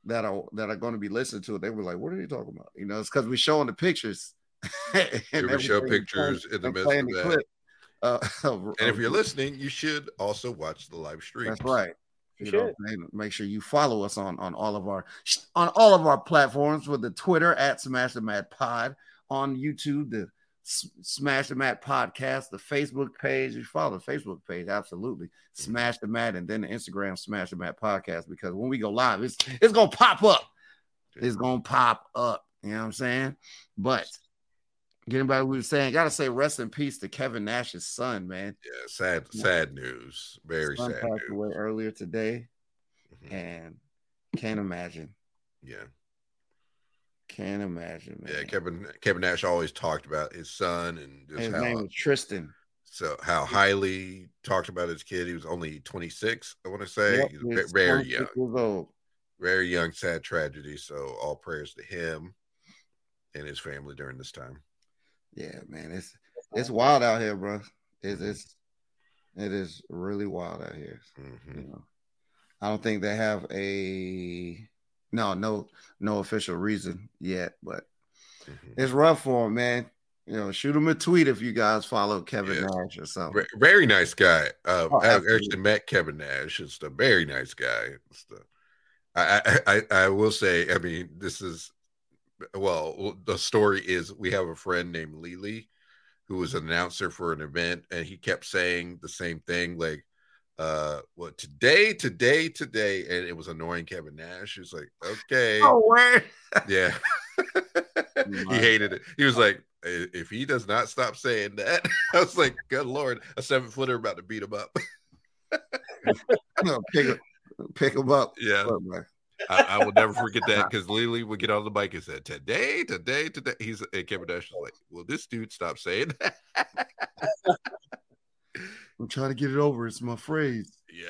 that are that are going to be listening to it, they were like, "What are you talking about?" You know, it's because we're showing the pictures. and we show pictures in the midst of that. clip, uh, And if you're listening, you should also watch the live stream. that's right. You You know, make sure you follow us on on all of our on all of our platforms with the Twitter at Smash the Mat Pod, on YouTube the Smash the Mat Podcast, the Facebook page. You follow the Facebook page, absolutely. Smash the Mat, and then the Instagram Smash the Mat Podcast because when we go live, it's it's gonna pop up. It's gonna pop up. You know what I'm saying? But getting back to we were saying, gotta say rest in peace to Kevin Nash's son, man. Yeah, sad, sad news. Very Son sad passed news. away earlier today, Mhm. and can't imagine. Yeah, Can't imagine, man. yeah. Kevin Kevin Nash always talked about his son and just His how name was Tristan. so how highly talked about his kid. He was only 26, I want to say. Yep, He's he ve- was very young. Years old. very young, sad tragedy. So all prayers to him and his family during this time. Yeah, man. It's it's wild out here, bro. It's it's it is really wild out here. Mhm. You know, I don't think they have a no, no, no official reason yet, but Mhm. it's rough for him, man. You know, shoot him a tweet if you guys follow Kevin Yeah. Nash or something. Very nice guy. Uh, Oh, I absolutely. actually met Kevin Nash. It's a very nice guy. The, I, I, I will say, I mean, this is, well, the story is we have a friend named Lily who was an announcer for an event, and he kept saying the same thing, like, uh, well, today, today, today, and it was annoying Kevin Nash. He was like, okay, Oh, word. yeah. he hated it. He was like, if he does not stop saying that, I was like, good lord, a seven footer about to beat him up. No, pick him, pick him up. yeah. Look, man. I, I will never forget that because Lily would get on the mic and said, "Today, today, today." He's and Kevin Nash was like, "Will this dude stop saying that?" I'm trying to get it over. It's my phrase. yeah,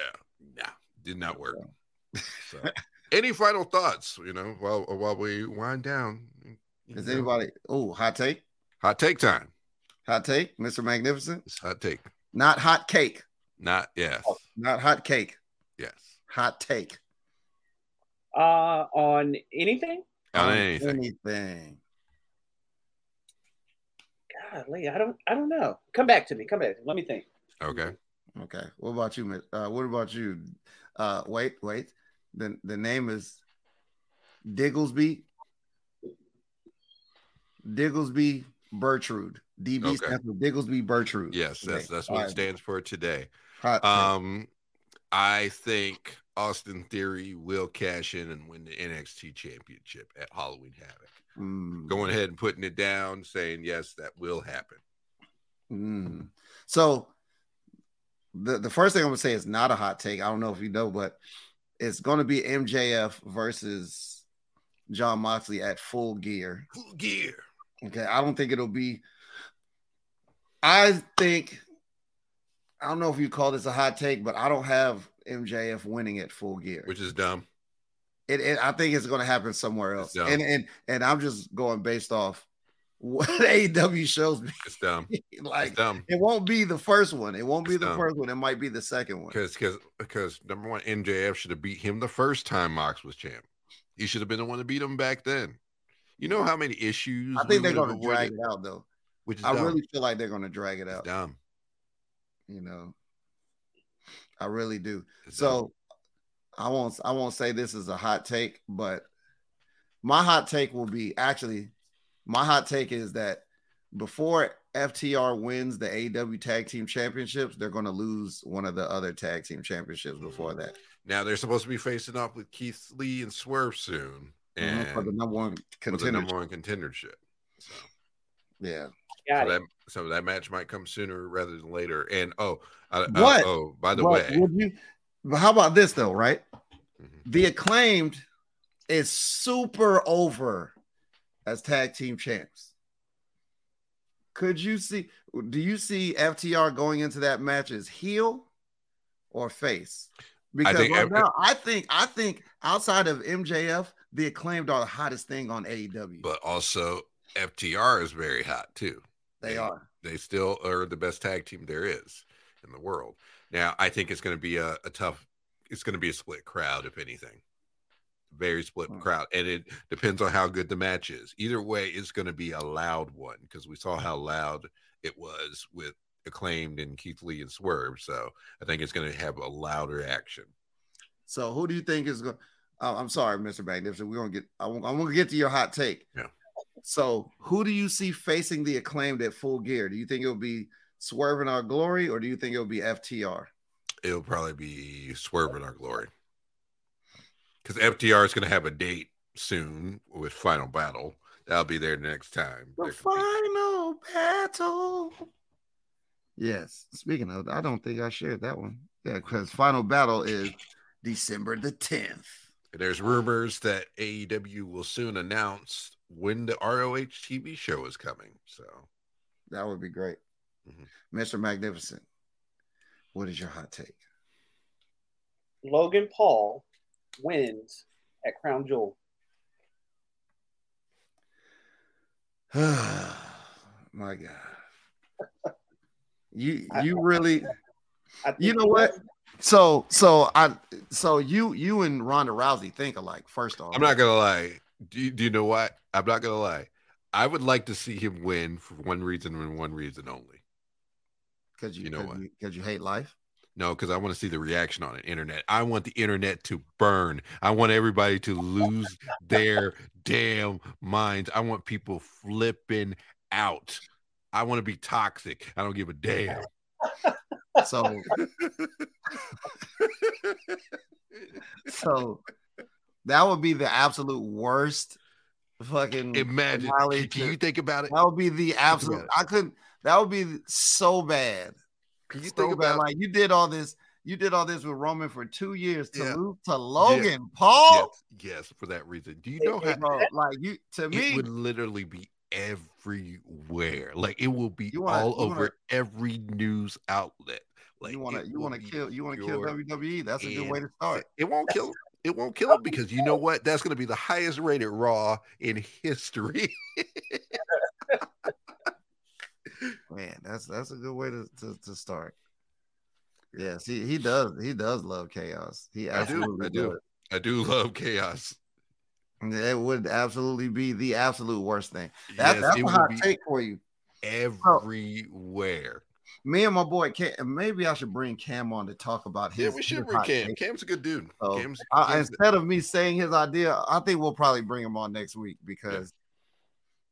nah, did not work. So, any final thoughts? You know, while while we wind down. Is anybody? Oh, hot take. hot take time? Hot take, Mr. Magnificent. It's hot take. Not hot cake. Not yes, Not hot cake. yes. Hot take. Uh, on anything? On On anything. Anything. Golly, I don't, I don't know. Come back to me. Come back. Let me think. Okay. Okay. What about you? Miss- Uh, what about you? Uh, wait, wait. The the name is Digglesby. Digglesby Bertrude. DB Okay. stands for Digglesby Bertrude. Yes, that's Okay. that's All what it right. stands for today. Hot. Um, I think Austin Theory will cash in and win the NXT Championship at Halloween Havoc. Mm. Going ahead and putting it down, saying yes, that will happen. Mm. So the the first thing I'm gonna say is not a hot take. I don't know if you know, but it's gonna be MJF versus Jon Moxley at full gear. Full gear. Okay, I don't think it'll be. I think I don't know if you call this a hot take, but I don't have MJF winning at full gear. Which is dumb. It, it I think it's going to happen somewhere else, and and and I'm just going based off what AEW shows me. It's dumb. like It's dumb. it won't be the first one. It won't be It's the dumb. first one. It might be the second one. Because because because number one, MJF should have beat him the first time Mox was champ. He should have been the one to beat him back then. You know how many issues I think they're going to drag it out though. Which is I dumb. really feel like they're going to drag it It's out. dumb. You know, I really do. So I won't I won't say this is a hot take, but my hot take will be actually my hot take is that before FTR wins the AW Tag Team Championships, they're going to lose one of the other tag team championships before that now they're supposed to be facing off with Keith Lee and Swerve soon, and Mhm, for the number one contender. number one contendership. So, Yeah. Got so it. that so that match might come sooner rather than later. And oh, I, I- What? oh, by the But way, would you, how about this though, right? Mhm. The acclaimed is super over as tag team champs. Could you see? Do you see FTR going into that match as heel or face? Because think right now, I think I think outside of MJF, the acclaimed are the hottest thing on AEW. but also FTR is very hot too. They are. They still are the best tag team there is in the world. Now, I think it's going to be a, a tough. It's going to be a split crowd, if anything. Very split Hmm. crowd, and it depends on how good the match is. Either way, it's going to be a loud one because we saw how loud it was with acclaimed and Keith Lee and Swerve. So I think it's going to have a louder action. So who do you think is going? Uh, I'm sorry, Mr. Magnificent. We're gonna get. I want, I want to get to your hot take. Yeah. So who do you see facing the acclaimed at full gear? Do you think it'll be Swerve in Our Glory, or do you think it'll be FTR? It'll probably be Swerve in our glory because FTR is going to have a date soon with Final Battle. That'll be there next time. The final battle. Yes. Speaking of, I don't think I shared that one. Yeah, because final battle is December the 10th. There's rumors that AEW will soon announce when the ROH TV show is coming. So That would be great. Mhm. Mr. Magnificent, what is your hot take? Logan Paul wins at Crown Jewel. My God. You you really you know what? So so I so you you and Ronda Rousey think alike, first off. I'm not gonna lie. Do you, do you know what? I'm not gonna lie. I would like to see him win for one reason and one reason only. because you, you know cause what? you, 'cause you hate life. No, because I want to see the reaction on the internet. I want the internet to burn. I want everybody to lose their damn minds. I want people flipping out. I want to be toxic. I don't give a damn. So so that would be the absolute worst fucking Imagine. Can to- you think about it? that would be the absolute. I couldn't that would be so bad. Can you so think bad. about like you did all this, you did all this with Roman for two years to Yeah. lose to Logan Paul. Yes, yes, for that reason. Do you know how Bro, like you to it me, would literally be everywhere? Like it will be wanna- all you wanna- over every news outlet. Like you want to you want to kill you want to kill WWE. That's a good way to start. It won't kill. It won't kill him oh, because you know what? That's going to be the highest rated Raw in history. Man, that's that's a good way to to, to start. Yes, he, he does he does love chaos. He I do, absolutely I do. does. I do love chaos. It would absolutely be the absolute worst thing. That, yes, that's a hot be take for you. everywhere. Me and my boy Cam. Maybe I should bring Cam on to talk about his. yeah, we should bring Cam. take. Cam's a good dude. So, Cam's, I, Cam's- instead of me saying his idea, I think we'll probably bring him on next week because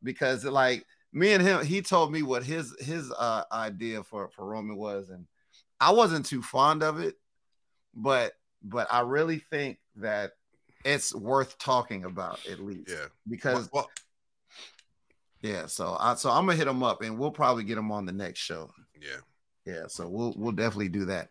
because like me and him, he told me what his his uh idea for for Roman was, and I wasn't too fond of it, but but I really think that it's worth talking about at least yeah. because Well, yeah. So I so I'm gonna hit him up and we'll probably get him on the next show. Yeah. Yeah, so we'll we'll definitely do that.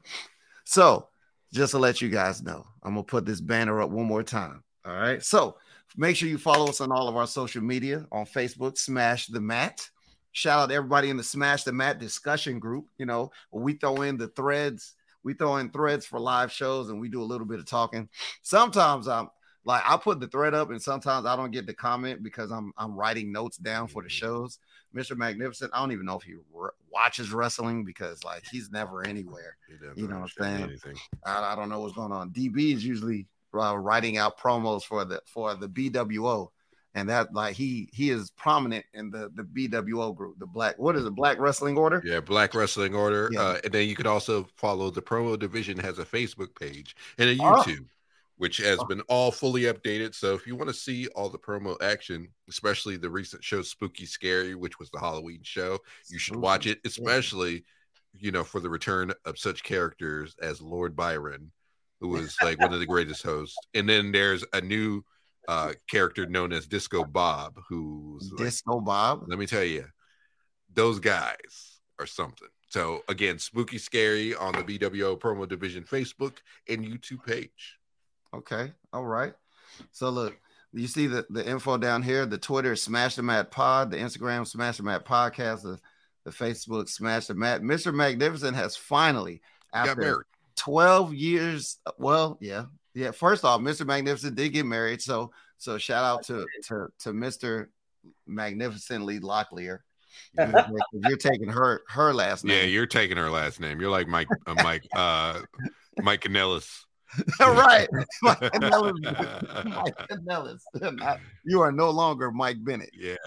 So just to let you guys know, I'm gonna put this banner up one more time. All right. So make sure you follow us on all of our social media on Facebook, Smash the Mat. Shout out to everybody in the Smash the Mat discussion group. You know, we throw in the threads, we throw in threads for live shows, and we do a little bit of talking. Sometimes I'm like I put the thread up, and sometimes I don't get the comment because I'm I'm writing notes down for the mm-hmm. shows. Mr. Magnificent, I don't even know if he r- watches wrestling because like he's never anywhere. He You know what I'm saying? I, I don't know what's going on. DB is usually uh, writing out promos for the for the BWO, and that like he he is prominent in the the BWO group, the black what is it, Black Wrestling Order? Yeah, Black Wrestling Order. Yeah. Uh, and then you could also follow the promo division has a Facebook page and a Oh. Which has been all fully updated. So if you want to see all the promo action, especially the recent show Spooky Scary, which was the Halloween show, you should watch it, especially you know for the return of such characters as Lord Byron, who was like one of the greatest hosts. And then there's a new uh character known as Disco Bob, who's like, Disco Bob. let me tell you, those guys are something. So again, spooky scary on the BWO promo division Facebook and YouTube page. Okay, all right. So look, you see the, the info down here. The Twitter is Smash the Mat Pod, the Instagram Smash the Mat Podcast, the, the Facebook Smash the Mat. Mr. Magnificent has finally, Got after married. 12 years, well, yeah, yeah. First off, Mr. Magnificent did get married, so so shout out to to, to Mr. Magnificently Locklear. You're taking her her last name. Yeah, you're taking her last name. You're like Mike, uh, Mike, uh, Mike Kanellis. right. Mike Kanellis. Mike. Not- you are no longer Mike Bennett. Yes.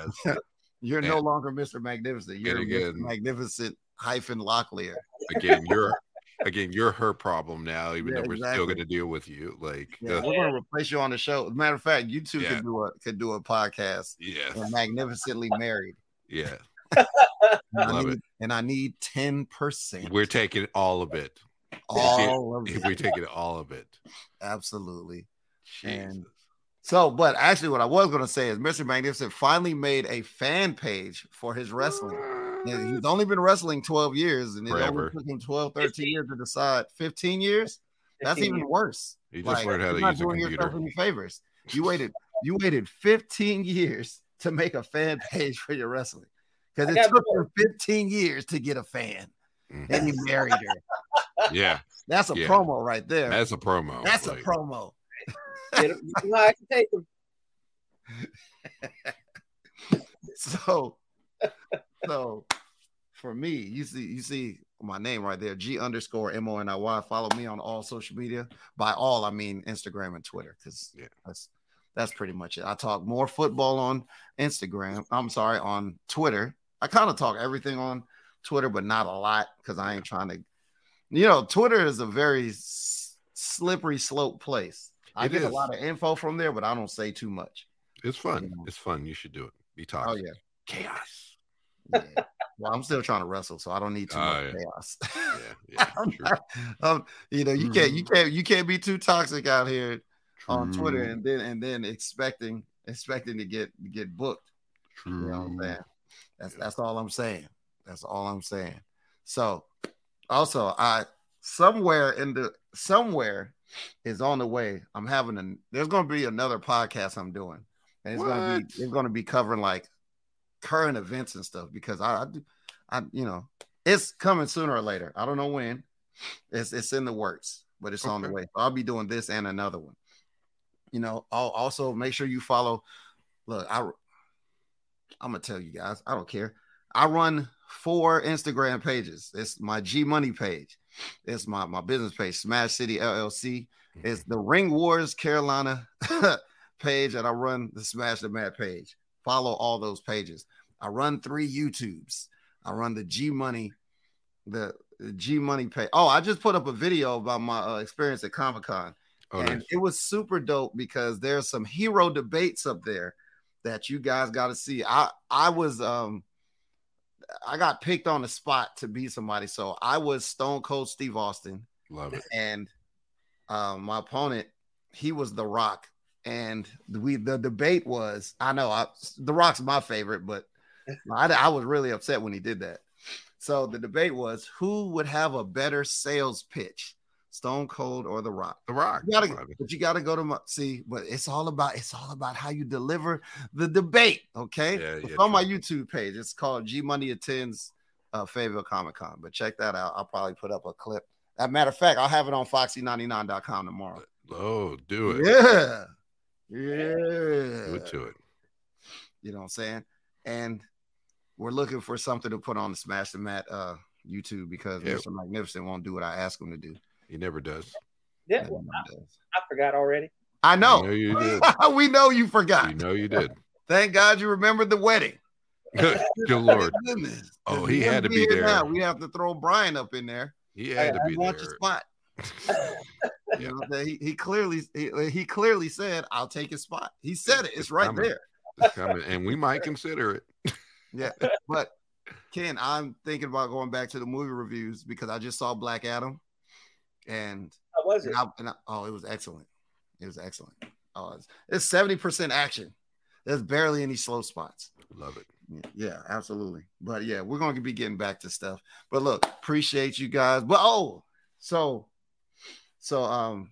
You're Yeah. no longer Mr. Magnificent. You're And Mr. again- Magnificent hyphen Locklear. Again, you're again, you're her problem now, even Yeah, though we're still gonna deal with you. Like Yeah, uh, we're gonna replace you on the show. Matter of fact, you two Yeah. could do a could do a podcast. yes. And magnificently married. Yeah. And I Love need, it. and I need 10%. We're taking all of it. All of If it. we're taking all of it. Absolutely. Jesus. And- So, but actually, what I was going to say is Mr. Magnificent finally made a fan page for his wrestling. And he's only been wrestling 12 years, and it Forever. only took him 12, 13 years to decide. 15 years? That's 15 even years. worse. He just learned how you're to not use a doing yourself computer. any favors. You waited, you waited 15 years to make a fan page for your wrestling. Because it took him 15 years to get a fan. Mhm. And he married her. Yeah, That's a Yeah. promo right there. that's a promo. That's a promo. You know I can take them. So, so for me, you see, you see my name right there, G underscore M O N I Y. Follow me on all social media. By all, I mean Instagram and Twitter, because Yeah. that's that's pretty much it. I talk more football on Instagram. I'm sorry, on Twitter. I kind of talk everything on Twitter, but not a lot because I ain't trying to. You know, Twitter is a very s- slippery slope place. I It get a lot of info from there, but I don't say too much. It's fun. You know. It's fun. You should do it. Be toxic. Oh yeah. Chaos. Yeah. Well, I'm still trying to wrestle, so I don't need too Oh, much yeah. chaos. Yeah, yeah. True. not- um, you know, you can't, you can't, you can't be too toxic out here on Twitter, and then and then expecting expecting to get get booked. You know what I'm saying? That's Yeah. that's all I'm saying. That's all I'm saying. So, also, I somewhere in the somewhere is on the way. I'm having a there's gonna be another podcast I'm doing. And it's gonna be it's gonna be covering like current events and stuff because I I, do- I you know it's coming sooner or later. I don't know when. It's it's in the works, but it's on the Okay. way. I'll be doing this and another one. You know, I'll also make sure you follow. Look, I I'm gonna tell you guys, I don't care. I run four Instagram pages. It's my G Money page. It's my my business page, Smash City LLC. It's the Ring Wars Carolina page, and I run the Smash the Mat page. Follow all those pages. I run three YouTubes. I run the G Money, the, the G Money page. Oh, I just put up a video about my uh, experience at Comic Con, Oh, and nice. it was super dope because there's some hero debates up there that you guys got to see. I I was um I got picked on the spot to be somebody, so I was Stone Cold Steve Austin. Love it. and um, my opponent he was the rock. And we the debate was i know I, the rock's my favorite but I, I was really upset when he did that. So the debate was who would have a better sales pitch stone cold or the rock The Rock. you gotta, but you got to go to my see. But it's all about it's all about how you deliver the debate. Okay, Yeah, yeah, on my. YouTube page. It's called G Money attends uh, Fayetteville Comic Con. But check that out. I'll probably put up a clip. As a matter of fact, I'll have it on Foxy99.com tomorrow. Oh, do it. Yeah, yeah. Do it to it. You know what I'm saying? And we're looking for something to put on the Smash the Mat uh, YouTube because Yeah. Mr. Magnificent won't do what I ask him to do. He never does. Yeah, Never does. I forgot already. I I know. know you did. we know you forgot. You know you did. Thank God you remembered the wedding. Good Lord. Oh, he had to be here there. Now, we have to throw Brian up in there. He had to I be want there. your spot. You know, he, he clearly he, he clearly said, "I'll take his spot." He said it. It's It's right coming. there. It's coming, and we might consider it. Yeah, but Ken, I'm thinking about going back to the movie reviews because I just saw Black Adam, and, How was it? and, I, and I, oh, it was excellent. It was excellent. Oh, it's- it's seventy percent action. There's barely any slow spots. Love it. Yeah, absolutely. But yeah, we're going to be getting back to stuff. But look, appreciate you guys. But oh, so so um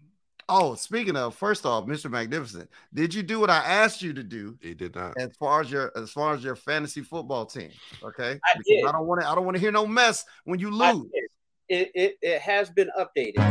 oh, speaking of, first off, Mr. Magnificent, did you do what I asked you to do He did not. as far as your as far as your fantasy football team? Okay, I Because did. I don't want to I don't want to hear no mess when you I lose. It, it, it has been updated.